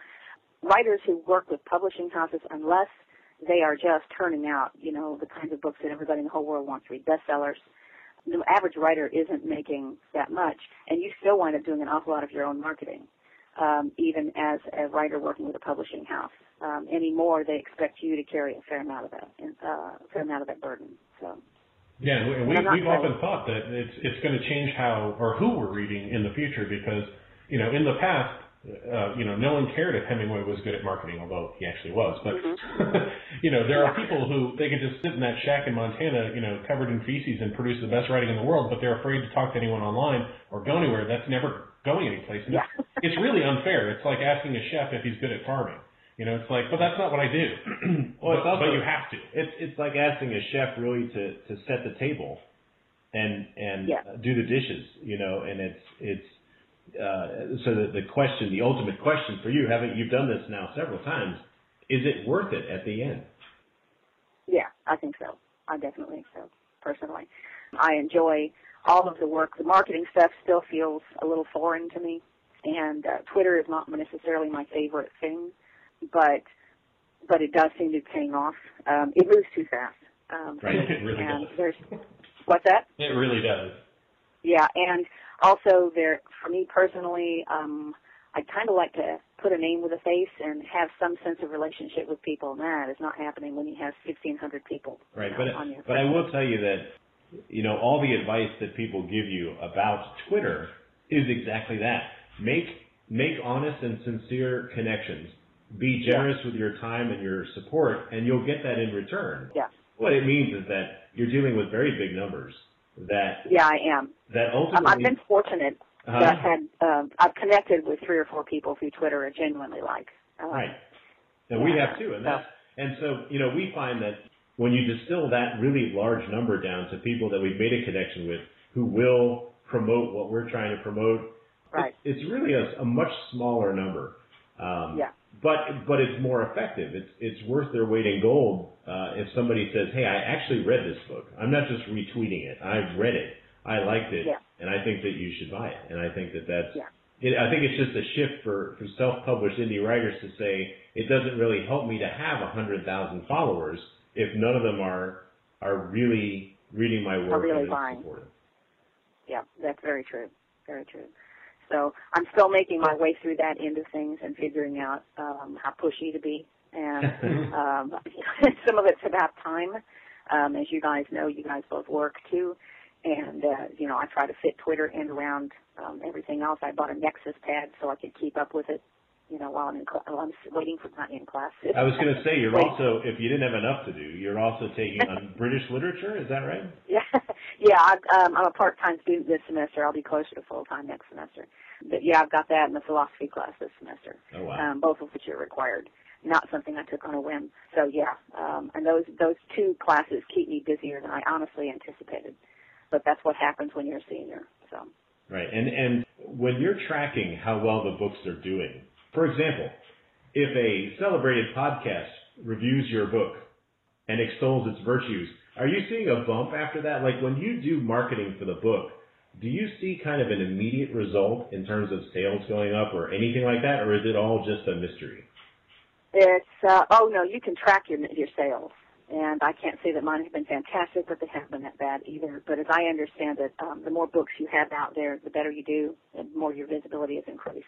Speaker 3: writers who work with publishing houses, unless they are just turning out, you know, the kinds of books that everybody in the whole world wants to read, bestsellers, the average writer isn't making that much, and you still wind up doing an awful lot of your own marketing, um, even as a writer working with a publishing house. Um, anymore, they expect you to carry a fair amount of that, uh, a fair amount of that burden. So.
Speaker 1: Yeah, and we, and we,
Speaker 3: I'm not
Speaker 1: we've often thought that it's it's going to change how or who we're reading in the future because you know in the past uh, you know no one cared if Hemingway was good at marketing although he actually was but you know there are people who they could just sit in that shack in Montana you know covered in feces and produce the best writing in the world but they're afraid to talk to anyone online or go anywhere that's never going anyplace. And
Speaker 3: Yeah.
Speaker 1: it's, it's really unfair. It's like asking a chef if he's good at farming. You know it's like but that's not what I do.
Speaker 2: Well, it's
Speaker 1: but,
Speaker 2: also-
Speaker 1: but you have to.
Speaker 2: It's it's like asking a chef really to to set the table and and
Speaker 3: Yeah.
Speaker 2: do the dishes, you know, and it's it's uh, so the the question, the ultimate question for you, having you've done this now several times, is it worth it at the end?
Speaker 3: Yeah, I think so. I definitely think so, personally. I enjoy all of the work. The marketing stuff still feels a little foreign to me, and uh, Twitter is not necessarily my favorite thing, but but it does seem to be paying off. Um, it moves too fast. Um,
Speaker 2: Right,
Speaker 1: it really
Speaker 3: and
Speaker 1: does.
Speaker 3: there's what's that?
Speaker 1: it really does
Speaker 3: Yeah, and also there for me personally, um, I kind of like to put a name with a face and have some sense of relationship with people. And that is not happening when you have 1,500 people
Speaker 2: Right,
Speaker 3: you
Speaker 2: but
Speaker 3: know, on your
Speaker 2: but I will tell you that you know all the advice that people give you about Twitter is exactly that. Make make honest and sincere connections. Be generous with your time and your support, and you'll get that in return.
Speaker 3: Yeah.
Speaker 2: What it means is that you're dealing with very big numbers. That
Speaker 3: Yeah, I am.
Speaker 2: that
Speaker 3: Um, I've been fortunate
Speaker 2: Uh-huh.
Speaker 3: that I've had um, I've connected with three or four people through Twitter I genuinely like. Uh,
Speaker 2: Right. And we have too, and that's and so you know we find that when you distill that really large number down to people that we've made a connection with who will promote what we're trying to promote,
Speaker 3: Right.
Speaker 2: it's, it's really a, a much smaller number. Um,
Speaker 3: Yeah.
Speaker 2: But but it's more effective. It's it's worth their weight in gold uh, if somebody says, "Hey, I actually read this book. I'm not just retweeting it. I've read it. I liked it,
Speaker 3: Yeah.
Speaker 2: and I think that you should buy it." And I think that that's
Speaker 3: Yeah.
Speaker 2: it, I think it's just a shift for, for self-published indie writers to say it doesn't really help me to have a hundred thousand followers if none of them are are really reading my work
Speaker 3: really
Speaker 2: and
Speaker 3: buying.
Speaker 2: supportive.
Speaker 3: Yeah, that's very true. Very true. So I'm still making my way through that end of things and figuring out um, how pushy to be. And um, some of it's about time. Um, as you guys know, you guys both work too. And, uh, you know, I try to fit Twitter in around um, everything else. I bought a Nexus pad so I could keep up with it, you know, while I'm in cl- while I'm waiting for, not in class.
Speaker 2: I was going to say you're also if you didn't have enough to do, you're also taking on British literature. Is that right?
Speaker 3: Yeah, yeah. I, um, I'm a part-time student this semester. I'll be closer to full-time next semester. But yeah, I've got that in the philosophy class this semester.
Speaker 2: Oh wow.
Speaker 3: Um, both of which are required, not something I took on a whim. So yeah, um, and those those two classes keep me busier than I honestly anticipated. But that's what happens when you're a senior. So
Speaker 2: Right. And and when you're tracking how well the books are doing, for example, if a celebrated podcast reviews your book and extols its virtues, are you seeing a bump after that? Like when you do marketing for the book, do you see kind of an immediate result in terms of sales going up or anything like that, or is it all just a mystery?
Speaker 3: it's uh, oh no, you can track your your sales. And I can't say that mine have been fantastic, but they haven't been that bad either. But as I understand it, um, the more books you have out there, the better you do, and more your visibility is increased.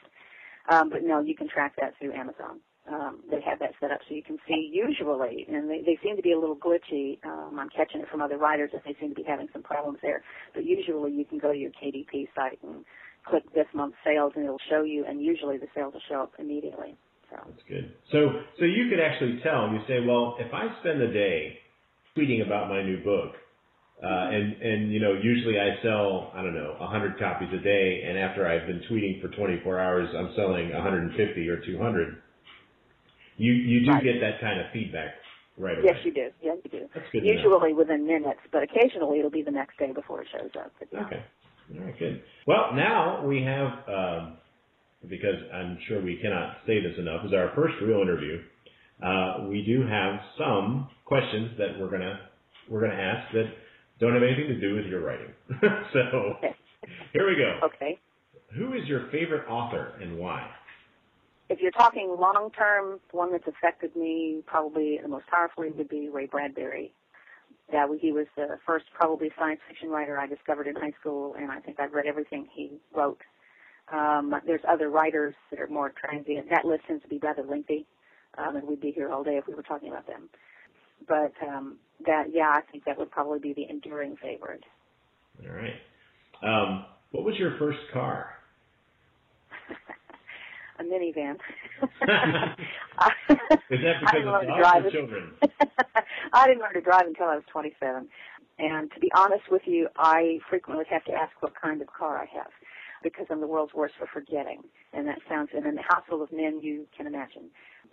Speaker 3: Um, but no, you can track that through Amazon. Um, they have that set up so you can see usually, and they, they seem to be a little glitchy. Um, I'm catching it from other writers that they seem to be having some problems there. But usually you can go to your KDP site and click this month's sales, and it'll show you, and usually the sales will show up immediately. So.
Speaker 2: That's good. So so you could actually tell. You say, well, if I spend the day tweeting about my new book, uh, and and you know usually I sell I don't know 100 copies a day, and after I've been tweeting for 24 hours, I'm selling 150 or 200. You you do
Speaker 3: Right.
Speaker 2: get that kind of feedback right away.
Speaker 3: Yes, you do. Yes, you do.
Speaker 2: That's good.
Speaker 3: Usually within minutes, but occasionally it'll be the next day before it shows up. Yeah.
Speaker 2: Okay. All right, good. Well, now we have, um, because I'm sure we cannot say this enough, is our first real interview. Uh, we do have some questions that we're gonna we're gonna ask that don't have anything to do with your writing. so
Speaker 3: Okay.
Speaker 2: here we go.
Speaker 3: Okay.
Speaker 2: Who is your favorite author and why?
Speaker 3: If you're talking long term, one that's affected me probably the most powerfully would be Ray Bradbury. Yeah, he was the first probably science fiction writer I discovered in high school, and I think I've read everything he wrote. Um, there's other writers that are more transient. That list tends to be rather lengthy, um, and we'd be here all day if we were talking about them. But um, that, yeah, I think that would probably be the enduring favorite.
Speaker 2: All right. Um, what was your first car?
Speaker 3: A minivan.
Speaker 2: Is that
Speaker 3: I
Speaker 2: because
Speaker 3: didn't learn to drive
Speaker 2: or
Speaker 3: it.
Speaker 2: children?
Speaker 3: I didn't learn to drive until I was 27. And to be honest with you, I frequently have to ask what kind of car I have because I'm the world's worst for forgetting. And that sounds, and in a house full of men, you can imagine.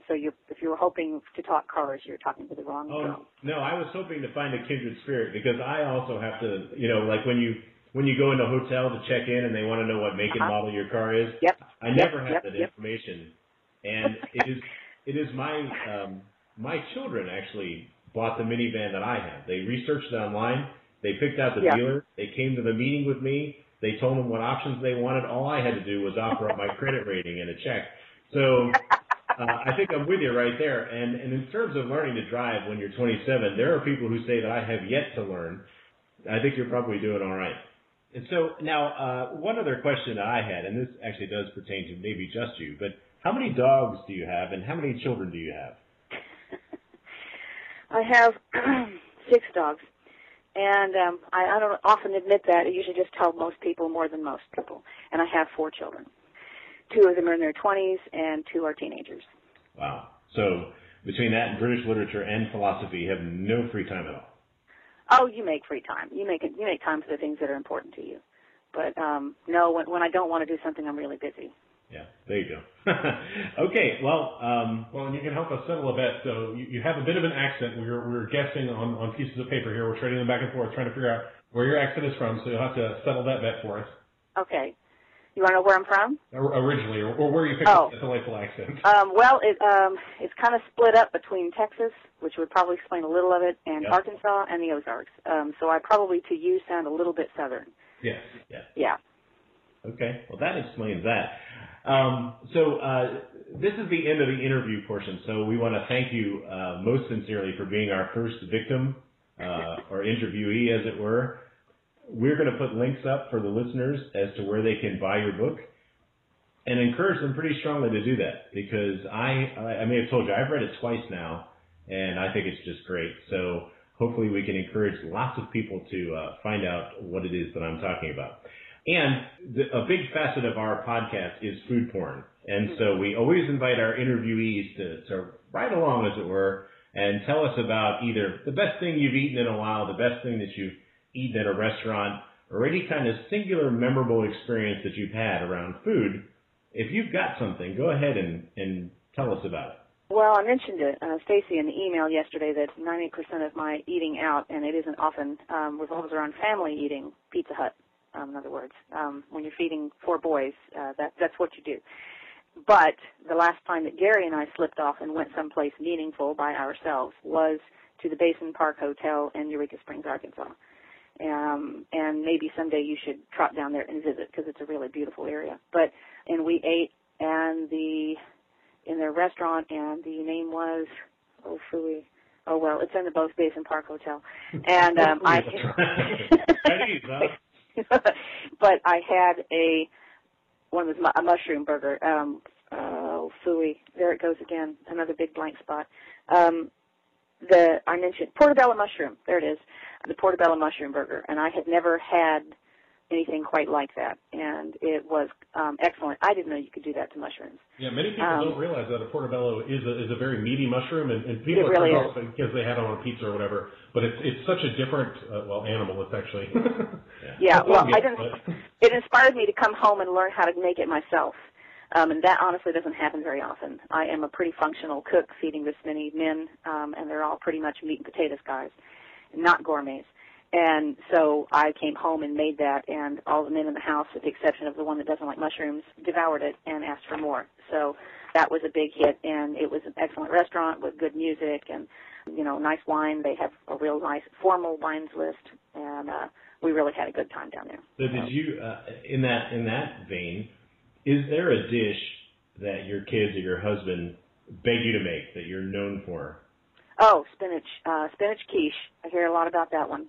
Speaker 3: So you're, if you were hoping to talk cars, you're talking to the wrong girl.
Speaker 2: Oh no, I was hoping to find a kindred spirit because I also have to, you know, like when you when you go into a hotel to check in and they want to know what make and
Speaker 3: Uh-huh.
Speaker 2: model your car is.
Speaker 3: Yep.
Speaker 2: I
Speaker 3: Yep,
Speaker 2: never have
Speaker 3: yep,
Speaker 2: that
Speaker 3: yep.
Speaker 2: information, and it is it is my um, my children actually bought the minivan that I have. They researched it online. They picked out the
Speaker 3: Yeah.
Speaker 2: dealer. They came to the meeting with me. They told them what options they wanted. All I had to do was offer up my credit rating and a check. So uh, I think I'm with you right there. And, and in terms of learning to drive when you're 27, there are people who say that I have yet to learn. I think you're probably doing all right. And so now, uh, one other question I had, and this actually does pertain to maybe just you, but how many dogs do you have, and how many children do you have?
Speaker 3: I have six dogs. And um, I, I don't often admit that. I usually just tell most people more than most people. And I have four children. Two of them are in their 20s, and two are teenagers.
Speaker 2: Wow. So between that and British literature and philosophy, you have no free time at all.
Speaker 3: Oh, you make free time. You make. You make time for the things that are important to you. But um, no, when when I don't want to do something, I'm really busy.
Speaker 2: Yeah, there you go. okay, well, um,
Speaker 1: Well, and you can help us settle a bet. So you, you have a bit of an accent. We were, we were guessing on, on pieces of paper here. We're trading them back and forth, trying to figure out where your accent is from. So you'll have to settle that bet for us
Speaker 3: Okay. You want to know where I'm from?
Speaker 1: originally, or, where you picked
Speaker 3: Oh.
Speaker 1: up that delightful accent.
Speaker 3: Um, well, it um, it's kind of split up between Texas, which would probably explain a little of it, and
Speaker 2: Yep.
Speaker 3: Arkansas and the Ozarks. Um, so I probably to you sound a little bit southern.
Speaker 1: yes.
Speaker 3: Yeah.
Speaker 2: Okay, well that explains that. Um, so uh, this is the end of the interview portion. So we want to thank you uh, most sincerely for being our first victim uh, or interviewee, as it were. We're going to put links up for the listeners as to where they can buy your book, and encourage them pretty strongly to do that because I I may have told you I've read it twice now, and I think it's just great. So hopefully we can encourage lots of people to uh, find out what it is that I'm talking about. And the, a big facet of our podcast is food porn. And so we always invite our interviewees to, to along, as it were, and tell us about either the best thing you've eaten in a while, the best thing that you've eaten at a restaurant, or any kind of singular memorable experience that you've had around food. If you've got something, go ahead and, and tell us about it.
Speaker 3: Well, I mentioned it, uh, Stacy, in the email yesterday that 90% of my eating out, and it isn't often, um, revolves around family eating, Pizza Hut, um, in other words. Um, when you're feeding four boys, uh, that, that's what you do. But the last time that Gary and I slipped off and went someplace meaningful by ourselves was to the Basin Park Hotel in Eureka Springs, Arkansas. Um, and maybe someday you should trot down there and visit because it's a really beautiful area. But and we ate, and the in their restaurant, and the name was oh fooey. Oh well, it's in the Both Basin Park Hotel, and um, I.
Speaker 2: Huh?
Speaker 3: but I had a one was a mushroom burger. Um, oh fooey, there it goes again, another big blank spot. Um, the I mentioned portobello mushroom. There it is, the portobello mushroom burger, and I had never had anything quite like that, and it was um, excellent. I didn't know you could do that to mushrooms.
Speaker 1: Yeah, many people
Speaker 3: Um,
Speaker 1: don't realize that a portobello is a, is a very meaty mushroom, and, and people
Speaker 3: It really
Speaker 1: off because they had it on a pizza or whatever. But it's it's such a different uh, well animal. It's actually
Speaker 3: Yeah,
Speaker 1: a
Speaker 3: well, I didn't.
Speaker 1: but-
Speaker 3: It inspired me to come home and learn how to make it myself. Um, and that honestly doesn't happen very often. I am a pretty functional cook feeding this many men, um, and they're all pretty much meat and potatoes guys, not gourmets. And so I came home and made that, and all the men in the house, with the exception of the one that doesn't like mushrooms, devoured it and asked for more. So that was a big hit, and it was an excellent restaurant with good music and you know nice wine. They have a real nice formal wines list, and uh, we really had a good time down there.
Speaker 5: So did you, uh, in that in that vein, is there a dish that your kids or your husband beg you to make that you're known for?
Speaker 3: Oh, spinach, uh, spinach quiche. I hear a lot about that one.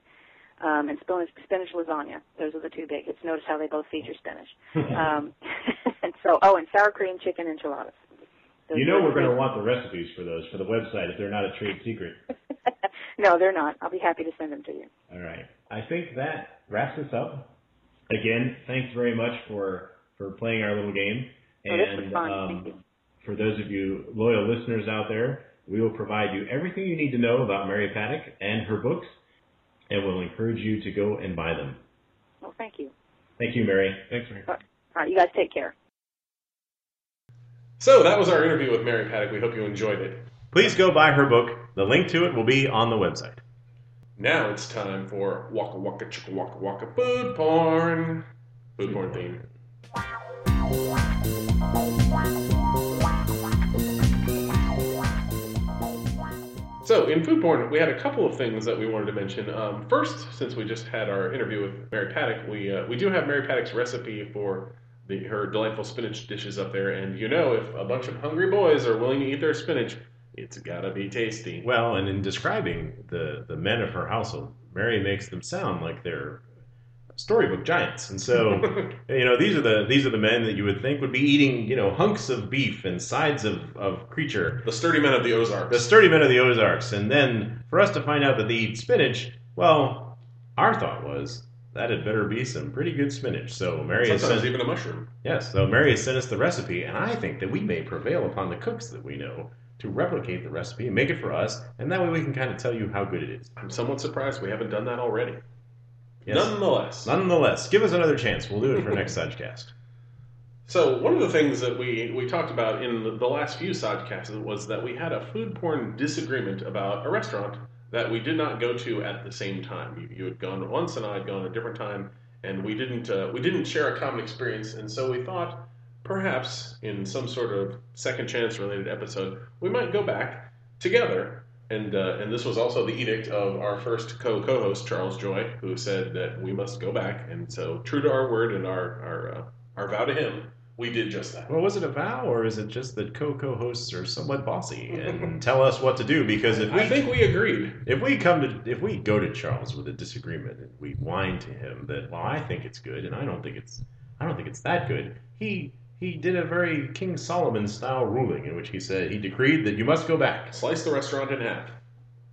Speaker 3: Um, and spinach, spinach lasagna. Those are the two big hits. Notice how they both feature spinach. um, and so, oh, and sour cream chicken enchiladas. Those
Speaker 5: you know we're going to want the recipes for those for the website if they're not a trade secret.
Speaker 3: no, they're not. I'll be happy to send them to you.
Speaker 5: All right. I think that wraps us up. Again, thanks very much for for playing our little game.
Speaker 3: Oh, this
Speaker 5: and
Speaker 3: was fun.
Speaker 5: um,
Speaker 3: Thank you.
Speaker 5: for those of you loyal listeners out there, we will provide you everything you need to know about Mary Paddock and her books, and we'll encourage you to go and buy them.
Speaker 3: Well, thank you.
Speaker 5: Thank you, Mary.
Speaker 1: Thanks, Mary.
Speaker 3: All right, you guys take care.
Speaker 1: So that was our interview with Mary Paddock. We hope you enjoyed it.
Speaker 2: Please go buy her book. The link to it will be on the website.
Speaker 1: Now it's time for Waka Waka Chicka Waka Waka Food Porn. Food porn theme. So, in Food Porn, we had a couple of things that we wanted to mention. Um, first, since we just had our interview with Mary Paddock, we uh, we do have Mary Paddock's recipe for the, her delightful spinach dishes up there. And you know, if a bunch of hungry boys are willing to eat their spinach, it's gotta be tasty.
Speaker 2: Well, and in describing the, the men of her household, Mary makes them sound like they're storybook giants. And so, you know, these are the these are the men that you would think would be eating, you know, hunks of beef and sides of, of creature.
Speaker 1: the sturdy men of the Ozarks.
Speaker 2: The sturdy men of the Ozarks. And then for us to find out that they eat spinach, well, our thought was that had better be some pretty good spinach. So Mary has sent
Speaker 1: even a mushroom.
Speaker 2: Yes, so Mary has sent us the recipe, and I think that we may prevail upon the cooks that we know to replicate the recipe and make it for us, and that way we can kind of tell you how good it is.
Speaker 1: I'm somewhat surprised we haven't done that already.
Speaker 2: Yes.
Speaker 1: Nonetheless,
Speaker 2: Nonetheless, give us another chance. We'll do it for next Sidecast.
Speaker 1: so one of the things that we, we talked about in the, last few podcasts was that we had a food porn disagreement about a restaurant that we did not go to at the same time. You, you had gone once, and I had gone a different time, and we didn't uh, we didn't share a common experience, and so we thought perhaps in some sort of second chance related episode we might go back together. And, uh, and this was also the edict of our first co co-host Charles Joy, who said that we must go back. And so, true to our word and our our, uh, our vow to him, we did just that.
Speaker 2: Well, was it a vow, or is it just that co-co-hosts are somewhat bossy and tell us what to do? Because if we
Speaker 1: I think we agreed.
Speaker 2: if we come to if we go to Charles with a disagreement and we whine to him that well I think it's good and I don't think it's I don't think it's that good he he did a very King Solomon style ruling in which he said he decreed that you must go back
Speaker 1: Slice the restaurant in half.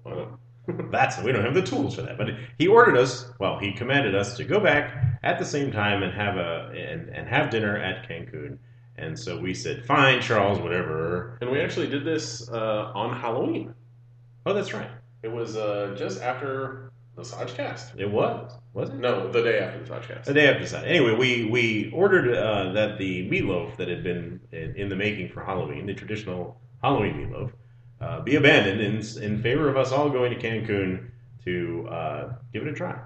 Speaker 1: Well,
Speaker 2: that's we don't have the tools for that but he ordered us well he commanded us to go back at the same time and have a and, and have dinner at Cancun and so we said fine Charles whatever
Speaker 1: and we actually did this uh, on Halloween.
Speaker 2: oh that's right
Speaker 1: It was uh, just after the Sajcast.
Speaker 2: it was was it
Speaker 1: No, the day after the
Speaker 2: The day after that. Anyway, we we ordered uh, that the meatloaf that had been in, in the making for Halloween, the traditional Halloween meatloaf, uh, be abandoned in in favor of us all going to Cancun to uh, give it a try.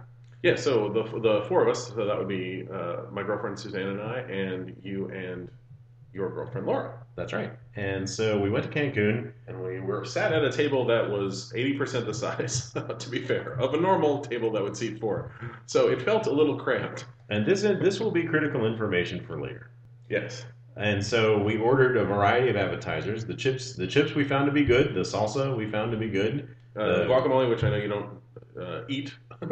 Speaker 1: Yeah, so the, the four of us, so that would be uh, my girlfriend Suzanne and I, and you and your girlfriend Laura.
Speaker 2: That's right. And so we went to Cancun.
Speaker 1: And we were sat at a table that was 80% the size, to be fair, of a normal table that would seat four. So it felt a little cramped.
Speaker 2: And this is, this will be critical information for later.
Speaker 1: Yes.
Speaker 2: And so we ordered a variety of appetizers. The chips the chips we found to be good. The salsa we found to be good.
Speaker 1: Uh,
Speaker 2: Uh,
Speaker 1: guacamole, which I know you don't uh, eat,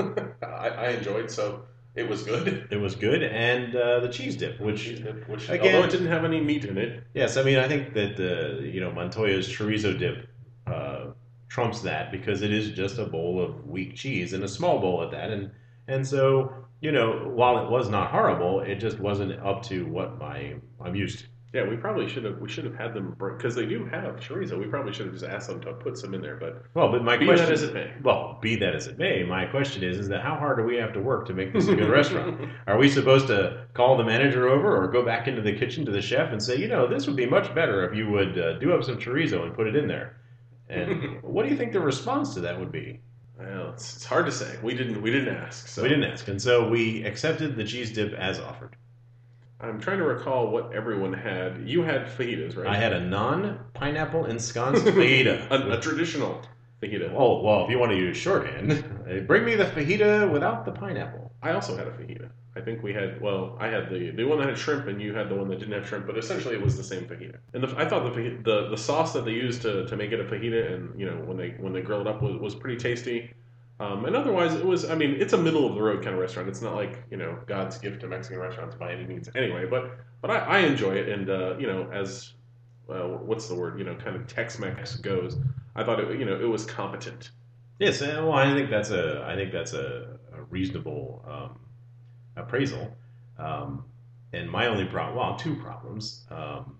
Speaker 1: I, I enjoyed, so it was good.
Speaker 2: It was good, and uh, the cheese dip, which
Speaker 1: Which,
Speaker 2: Again-
Speaker 1: although it didn't have any meat in it,
Speaker 2: Yes, I mean I think that the you know Montoya's chorizo dip uh, trumps that because it is just a bowl of weak cheese and a small bowl at that, and and so you know while it was not horrible, it just wasn't up to what my I'm used to.
Speaker 1: Yeah, we probably should have. We should have had them because they do have chorizo. We probably should have just asked them to put some in there. But
Speaker 2: Well, but my
Speaker 1: be
Speaker 2: question
Speaker 1: that as it may,
Speaker 2: Well, be that as it may, my question is: is that how hard do we have to work to make this a good restaurant? Are we supposed to call the manager over, or go back into the kitchen to the chef and say, you know, this would be much better if you would uh, do up some chorizo and put it in there? And what do you think the response to that would be?
Speaker 1: well, it's, it's hard to say. We didn't. We didn't ask. So
Speaker 2: So we didn't ask, and so we accepted the cheese dip as offered.
Speaker 1: I'm trying to recall what everyone had. You had fajitas, right?
Speaker 2: I had a non-pineapple ensconced fajita.
Speaker 1: a, a traditional fajita.
Speaker 2: Oh well, if you want to use shorthand, uh, bring me the fajita without the pineapple.
Speaker 1: I also had a fajita. I think we had. Well, I had the the one that had shrimp, and you had the one that didn't have shrimp. But essentially, it was the same fajita. And the, I thought the, the the sauce that they used to, to make it a fajita, and you know when they when they grilled it up was, was pretty tasty. Um, and otherwise, it was. I mean, it's a middle of the road kind of restaurant. It's not like you know God's gift to Mexican restaurants by any means. Anyway, but but I, I enjoy it, and uh, you know as uh, what's the word? You know, kind of Tex-Mex goes. I thought it you know it was competent.
Speaker 2: Yes, uh, well, I think that's a I think that's a, a reasonable um, appraisal. Um, and my only problem, well, two problems. Um,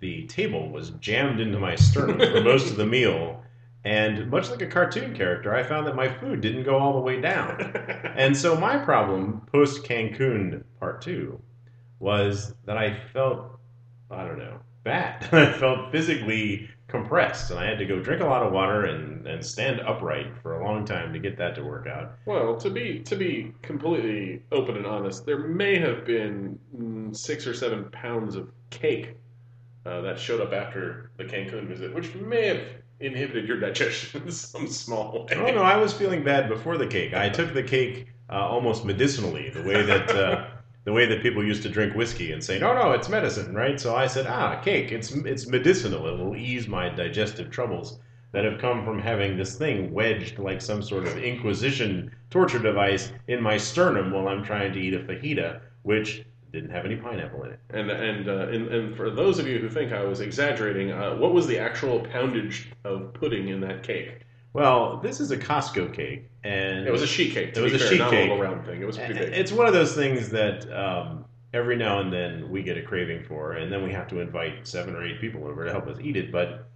Speaker 2: the table was jammed into my sternum for most of the meal, and much like a cartoon character, I found that my food didn't go all the way down. And so my problem post Cancun part two was that I felt, I don't know, bad. I felt physically compressed, and I had to go drink a lot of water and, and stand upright for a long time to get that to work out.
Speaker 1: Well, to be to be completely open and honest, there may have been mm, six or seven pounds of cake uh, that showed up after the Cancun visit, which may have inhibited your digestion in some small way.
Speaker 2: Oh no, I was feeling bad before the cake. I took the cake uh, almost medicinally, the way that uh, the way that people used to drink whiskey and say, "No, no, it's medicine," right? So I said, "Ah, cake, it's it's medicinal. It will ease my digestive troubles that have come from having this thing wedged like some sort of Inquisition torture device in my sternum while I'm trying to eat a fajita, which didn't have any pineapple in it."
Speaker 1: And and, uh, and and for those of you who think I was exaggerating, uh, what was the actual poundage of pudding in that cake?
Speaker 2: Well, this is a Costco cake, and
Speaker 1: It was a sheet cake.
Speaker 2: It was a
Speaker 1: fair,
Speaker 2: sheet cake.
Speaker 1: a little round thing. It was pretty big.
Speaker 2: It's one of those things that um, every now and then we get a craving for, and then we have to invite seven or eight people over to help us eat it. But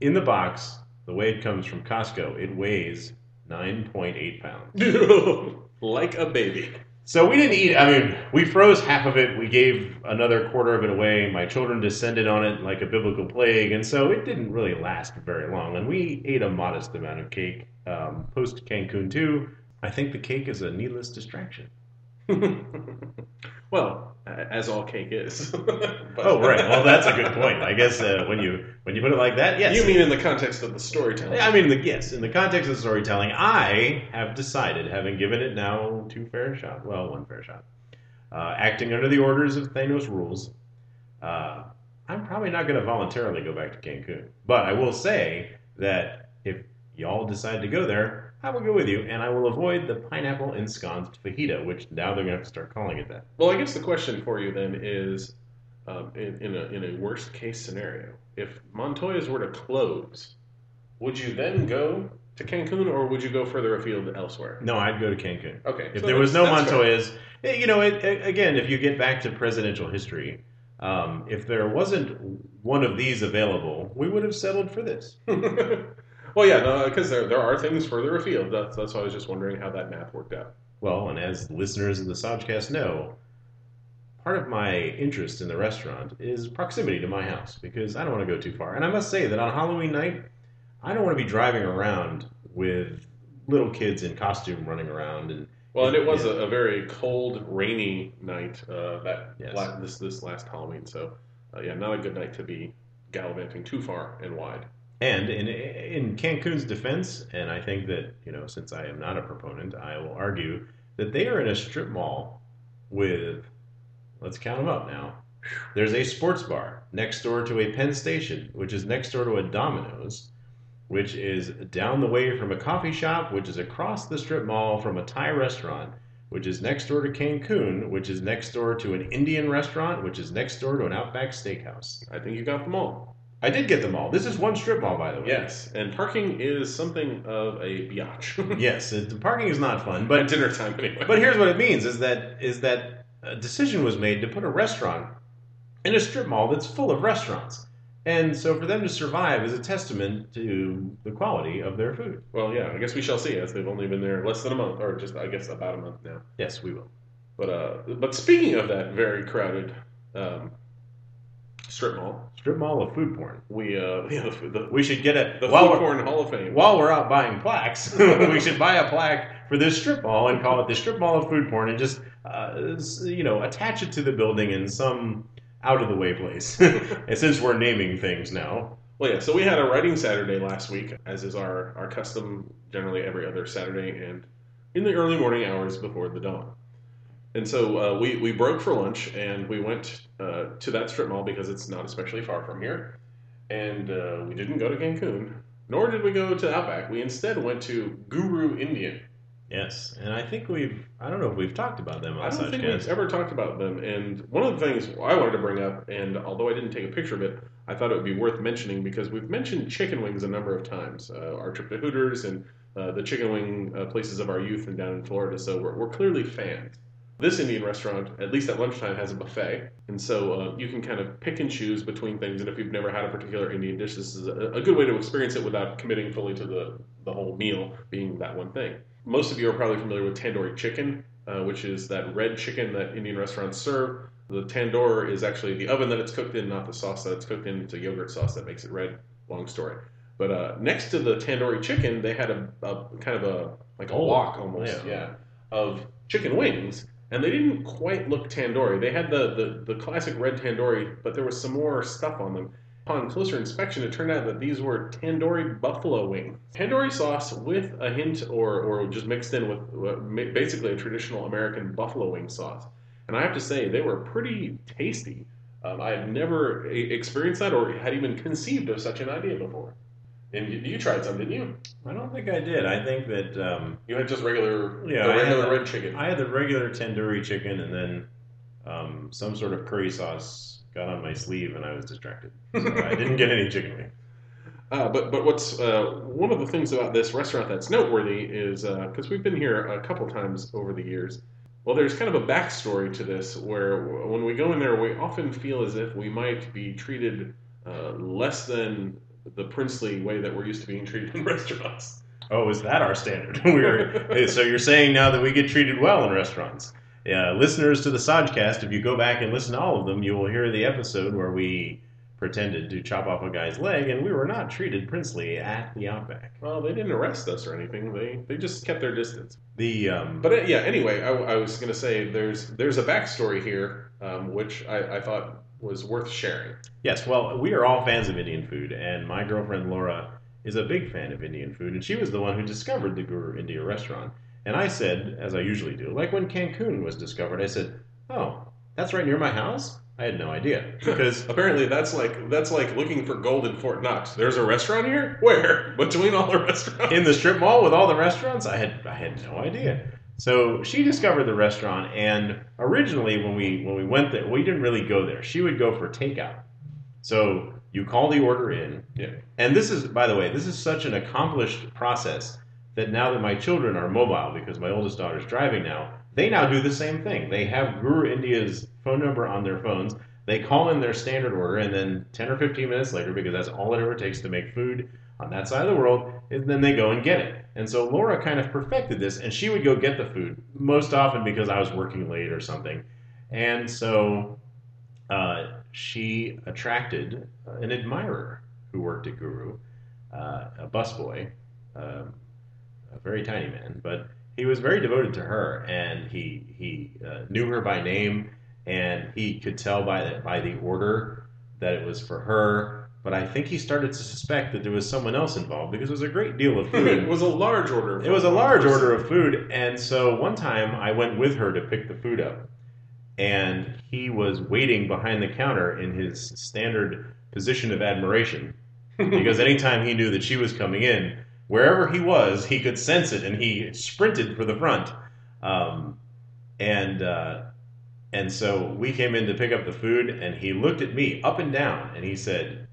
Speaker 2: in the box, the way it comes from Costco, it weighs 9.8 pounds.
Speaker 1: like a baby.
Speaker 2: So we didn't eat. I mean, we froze half of it. We gave another quarter of it away. My children descended on it like a biblical plague, and so it didn't really last very long. And we ate a modest amount of cake um, post Cancun too. I think the cake is a needless distraction.
Speaker 1: well, as all cake is.
Speaker 2: Oh, right. Well, that's a good point. I guess uh, when you when you put it like that, yes.
Speaker 1: You mean in the context of the storytelling?
Speaker 2: I mean, the, yes. In the context of the storytelling, I have decided, having given it now two fair shot, well, one fair shot, uh, acting under the orders of Thanos rules, uh, I'm probably not going to voluntarily go back to Cancun. But I will say that if y'all decide to go there, I will go with you, and I will avoid the pineapple ensconced fajita, which now they're going to have to start calling it that.
Speaker 1: Well, I guess the question for you then is, um, in, in a in a worst case scenario, if Montoya's were to close, would you then go to Cancun or would you go further afield elsewhere?
Speaker 2: No, I'd go to Cancun.
Speaker 1: Okay.
Speaker 2: If
Speaker 1: so
Speaker 2: there was no
Speaker 1: that's- that's fair.
Speaker 2: Montoya's, eh, you know, it, it- again, if you get back to presidential history, um, if there wasn't one of these available, we would have settled for this.
Speaker 1: well, yeah, no, because there there are things further afield. That's that's why I was just wondering how that math worked out.
Speaker 2: Well, and as listeners of the Sodcast know, part of my interest in the restaurant is proximity to my house because I don't want to go too far. And I must say that on Halloween night, I don't want to be driving around with little kids in costume running around and
Speaker 1: Well, and it was
Speaker 2: Yeah.
Speaker 1: a, a very cold, rainy night uh, that
Speaker 2: Yes.
Speaker 1: la- this this last Halloween. So, uh, yeah, not a good night to be gallivanting too far and wide.
Speaker 2: And in in Cancun's defense, and I think that you know, since I am not a proponent, I will argue that they are in a strip mall with, let's count them up now. There's a sports bar next door to a Penn Station, which is next door to a Domino's, which is down the way from a coffee shop, which is across the strip mall from a Thai restaurant, which is next door to Cancun, which is next door to an Indian restaurant, which is next door to an Outback Steakhouse.
Speaker 1: I think you got them all.
Speaker 2: I did get them all. This is one strip mall, by the way.
Speaker 1: Yes, and parking is something of a biatch.
Speaker 2: yes, it, the parking is not fun,
Speaker 1: At
Speaker 2: but
Speaker 1: dinner time, anyway.
Speaker 2: but here's what it means: is that is that a decision was made to put a restaurant in a strip mall that's full of restaurants. And so for them to survive is a testament to the quality of their food.
Speaker 1: Well, yeah, I guess we shall see, as they've only been there less than a month, or just I guess about a month now.
Speaker 2: Yes, we will.
Speaker 1: But uh, but speaking of that very crowded um, strip mall,
Speaker 2: Strip mall of food porn.
Speaker 1: we uh, the,
Speaker 2: We should get it
Speaker 1: the
Speaker 2: while
Speaker 1: Food Porn Hall of Fame.
Speaker 2: while we're out buying plaques. we should buy a plaque for this strip mall and call it the strip mall of food porn, and just uh, you know attach it to the building in some out of the way place. and since we're naming things now,
Speaker 1: Well, yeah. So we had a writing Saturday last week, as is our our custom, generally every other Saturday, and in the early morning hours before the dawn. And so uh, we we broke for lunch, and we went uh, to that strip mall because it's not especially far from here. And uh, we didn't go to Cancun, nor did we go to Outback. We instead went to Guru Indian.
Speaker 2: yes, and I think we've I don't know if we've talked about them on
Speaker 1: I don't think
Speaker 2: guests.
Speaker 1: we've ever talked about them. And one of the things I wanted to bring up, and although I didn't take a picture of it, I thought it would be worth mentioning because we've mentioned chicken wings a number of times. Uh, our trip to Hooters and uh, the chicken wing uh, places of our youth and down in Florida. So we're, we're clearly fans. This Indian restaurant, at least at lunchtime, has a buffet, and so uh, you can kind of pick and choose between things. And if you've never had a particular Indian dish, this is a, a good way to experience it without committing fully to the the whole meal being that one thing. Most of you are probably familiar with tandoori chicken, uh, which is that red chicken that Indian restaurants serve. The tandoor is actually the oven that it's cooked in, not the sauce that it's cooked in. It's a yogurt sauce that makes it red. Long story. But uh, next to the tandoori chicken, they had a, a kind of a like a
Speaker 2: Oh,
Speaker 1: wok almost,
Speaker 2: yeah.
Speaker 1: yeah, of chicken wings, and they didn't quite look tandoori. They had the, the the classic red tandoori, but there was some more stuff on them. Upon closer inspection, it turned out that these were tandoori buffalo wings. Tandoori sauce with a hint, or, or just mixed in with uh, basically a traditional American buffalo wing sauce. And I have to say, they were pretty tasty. Um, I had never experienced that or had even conceived of such an idea before. And you, you tried some, didn't you?
Speaker 2: I don't think I did. I think that um,
Speaker 1: You had just regular,
Speaker 2: Yeah,
Speaker 1: the
Speaker 2: I
Speaker 1: regular
Speaker 2: had-
Speaker 1: red chicken.
Speaker 2: I had the regular tandoori chicken, and then um, some sort of curry sauce got on my sleeve, and I was distracted. So I didn't get any chicken wing.
Speaker 1: Uh, but but what's uh, one of the things about this restaurant that's noteworthy is because we've been here a couple times over the years. Well, there's kind of a backstory to this where when we go in there, we often feel as if we might be treated uh, less than the princely way that we're used to being treated in restaurants.
Speaker 2: Oh, is that our standard? We're, so you're saying now that we get treated well in restaurants? Yeah, listeners to the Sodcast, if you go back and listen to all of them, you will hear the episode where we pretended to chop off a guy's leg, and we were not treated princely at the Outback.
Speaker 1: Well, they didn't arrest us or anything. They they just kept their distance.
Speaker 2: The um,
Speaker 1: But uh, yeah, anyway, I, I was going to say there's there's a backstory here, um, which I, I thought was worth sharing.
Speaker 2: Yes, well, we are all fans of Indian food, and my girlfriend Laura is a big fan of Indian food, and she was the one who discovered the Guru India restaurant. And I said, as I usually do, like when Cancun was discovered, I said, "Oh, that's right near my house." I had no idea because
Speaker 1: Apparently, that's like that's like looking for gold in Fort Knox. There's a restaurant here. Where between all the restaurants?
Speaker 2: in the strip mall with all the restaurants, I had I had no idea. So she discovered the restaurant, and originally when we when we went there, we didn't really go there. She would go for takeout. So you call the order in,
Speaker 1: Yeah.
Speaker 2: And this is, by the way, this is such an accomplished process that now that my children are mobile, because my oldest daughter's driving now, they now do the same thing. They have Guru India's phone number on their phones. They call in their standard order, and then 10 or 15 minutes later, because that's all it ever takes to make food on that side of the world, and then they go and get it. And so Laura kind of perfected this, and she would go get the food most often because I was working late or something. And so uh, she attracted an admirer who worked at Guru, uh, a busboy, um, a very tiny man, but he was very devoted to her, and he he uh, knew her by name, and he could tell by the, by the order that it was for her. But I think he started to suspect that there was someone else involved because it was a great deal of food.
Speaker 1: it was a large order.
Speaker 2: It was a large order of food, and so one time I went with her to pick the food up, and he was waiting behind the counter in his standard position of admiration, because anytime he knew that she was coming in, wherever he was, he could sense it, and he sprinted for the front, um, and uh, and so we came in to pick up the food, and he looked at me up and down, and he said,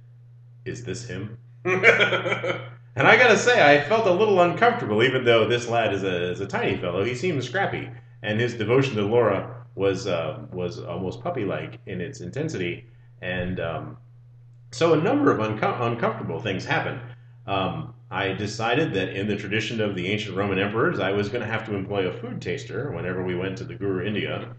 Speaker 2: "Is this him?" And I gotta say, I felt a little uncomfortable, even though this lad is a, is a tiny fellow. He seems scrappy, and his devotion to Laura was uh, was almost puppy-like in its intensity. And um, so a number of unco- uncomfortable things happened. Um, I decided that in the tradition of the ancient Roman emperors, I was going to have to employ a food taster whenever we went to the Guru India.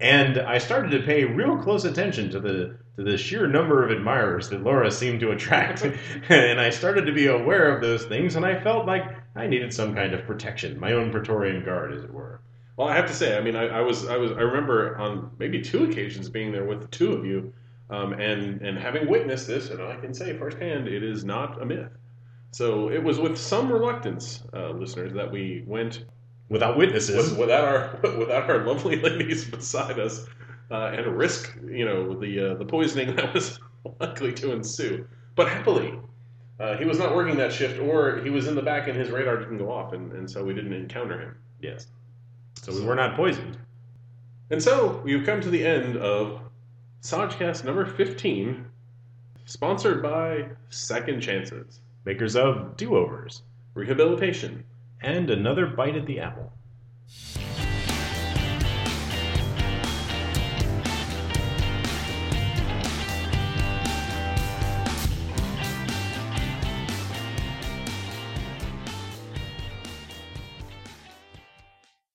Speaker 2: And I started to pay real close attention to the to the sheer number of admirers that Laura seemed to attract. and I started to be aware of those things, and I felt like I needed some kind of protection, my own Praetorian guard, as it were.
Speaker 1: Well, I have to say, I mean, I, I was, I was, I remember on maybe two occasions being there with the two of you, um, and and having witnessed this, and I can say firsthand, it is not a myth. So it was with some reluctance, uh, listeners, that we went
Speaker 2: Without witnesses.
Speaker 1: with, without our without our lovely ladies beside us, uh, and risk you know the uh, the poisoning that was likely to ensue. But happily, uh, he was not working that shift, or he was in the back and his radar didn't go off, and, and so we didn't encounter him.
Speaker 2: yes. So we were not poisoned.
Speaker 1: And so we've come to the end of Sajcast number fifteen, sponsored by Second Chances
Speaker 2: Makers of do overs.
Speaker 1: Rehabilitation.
Speaker 2: And another bite at the apple.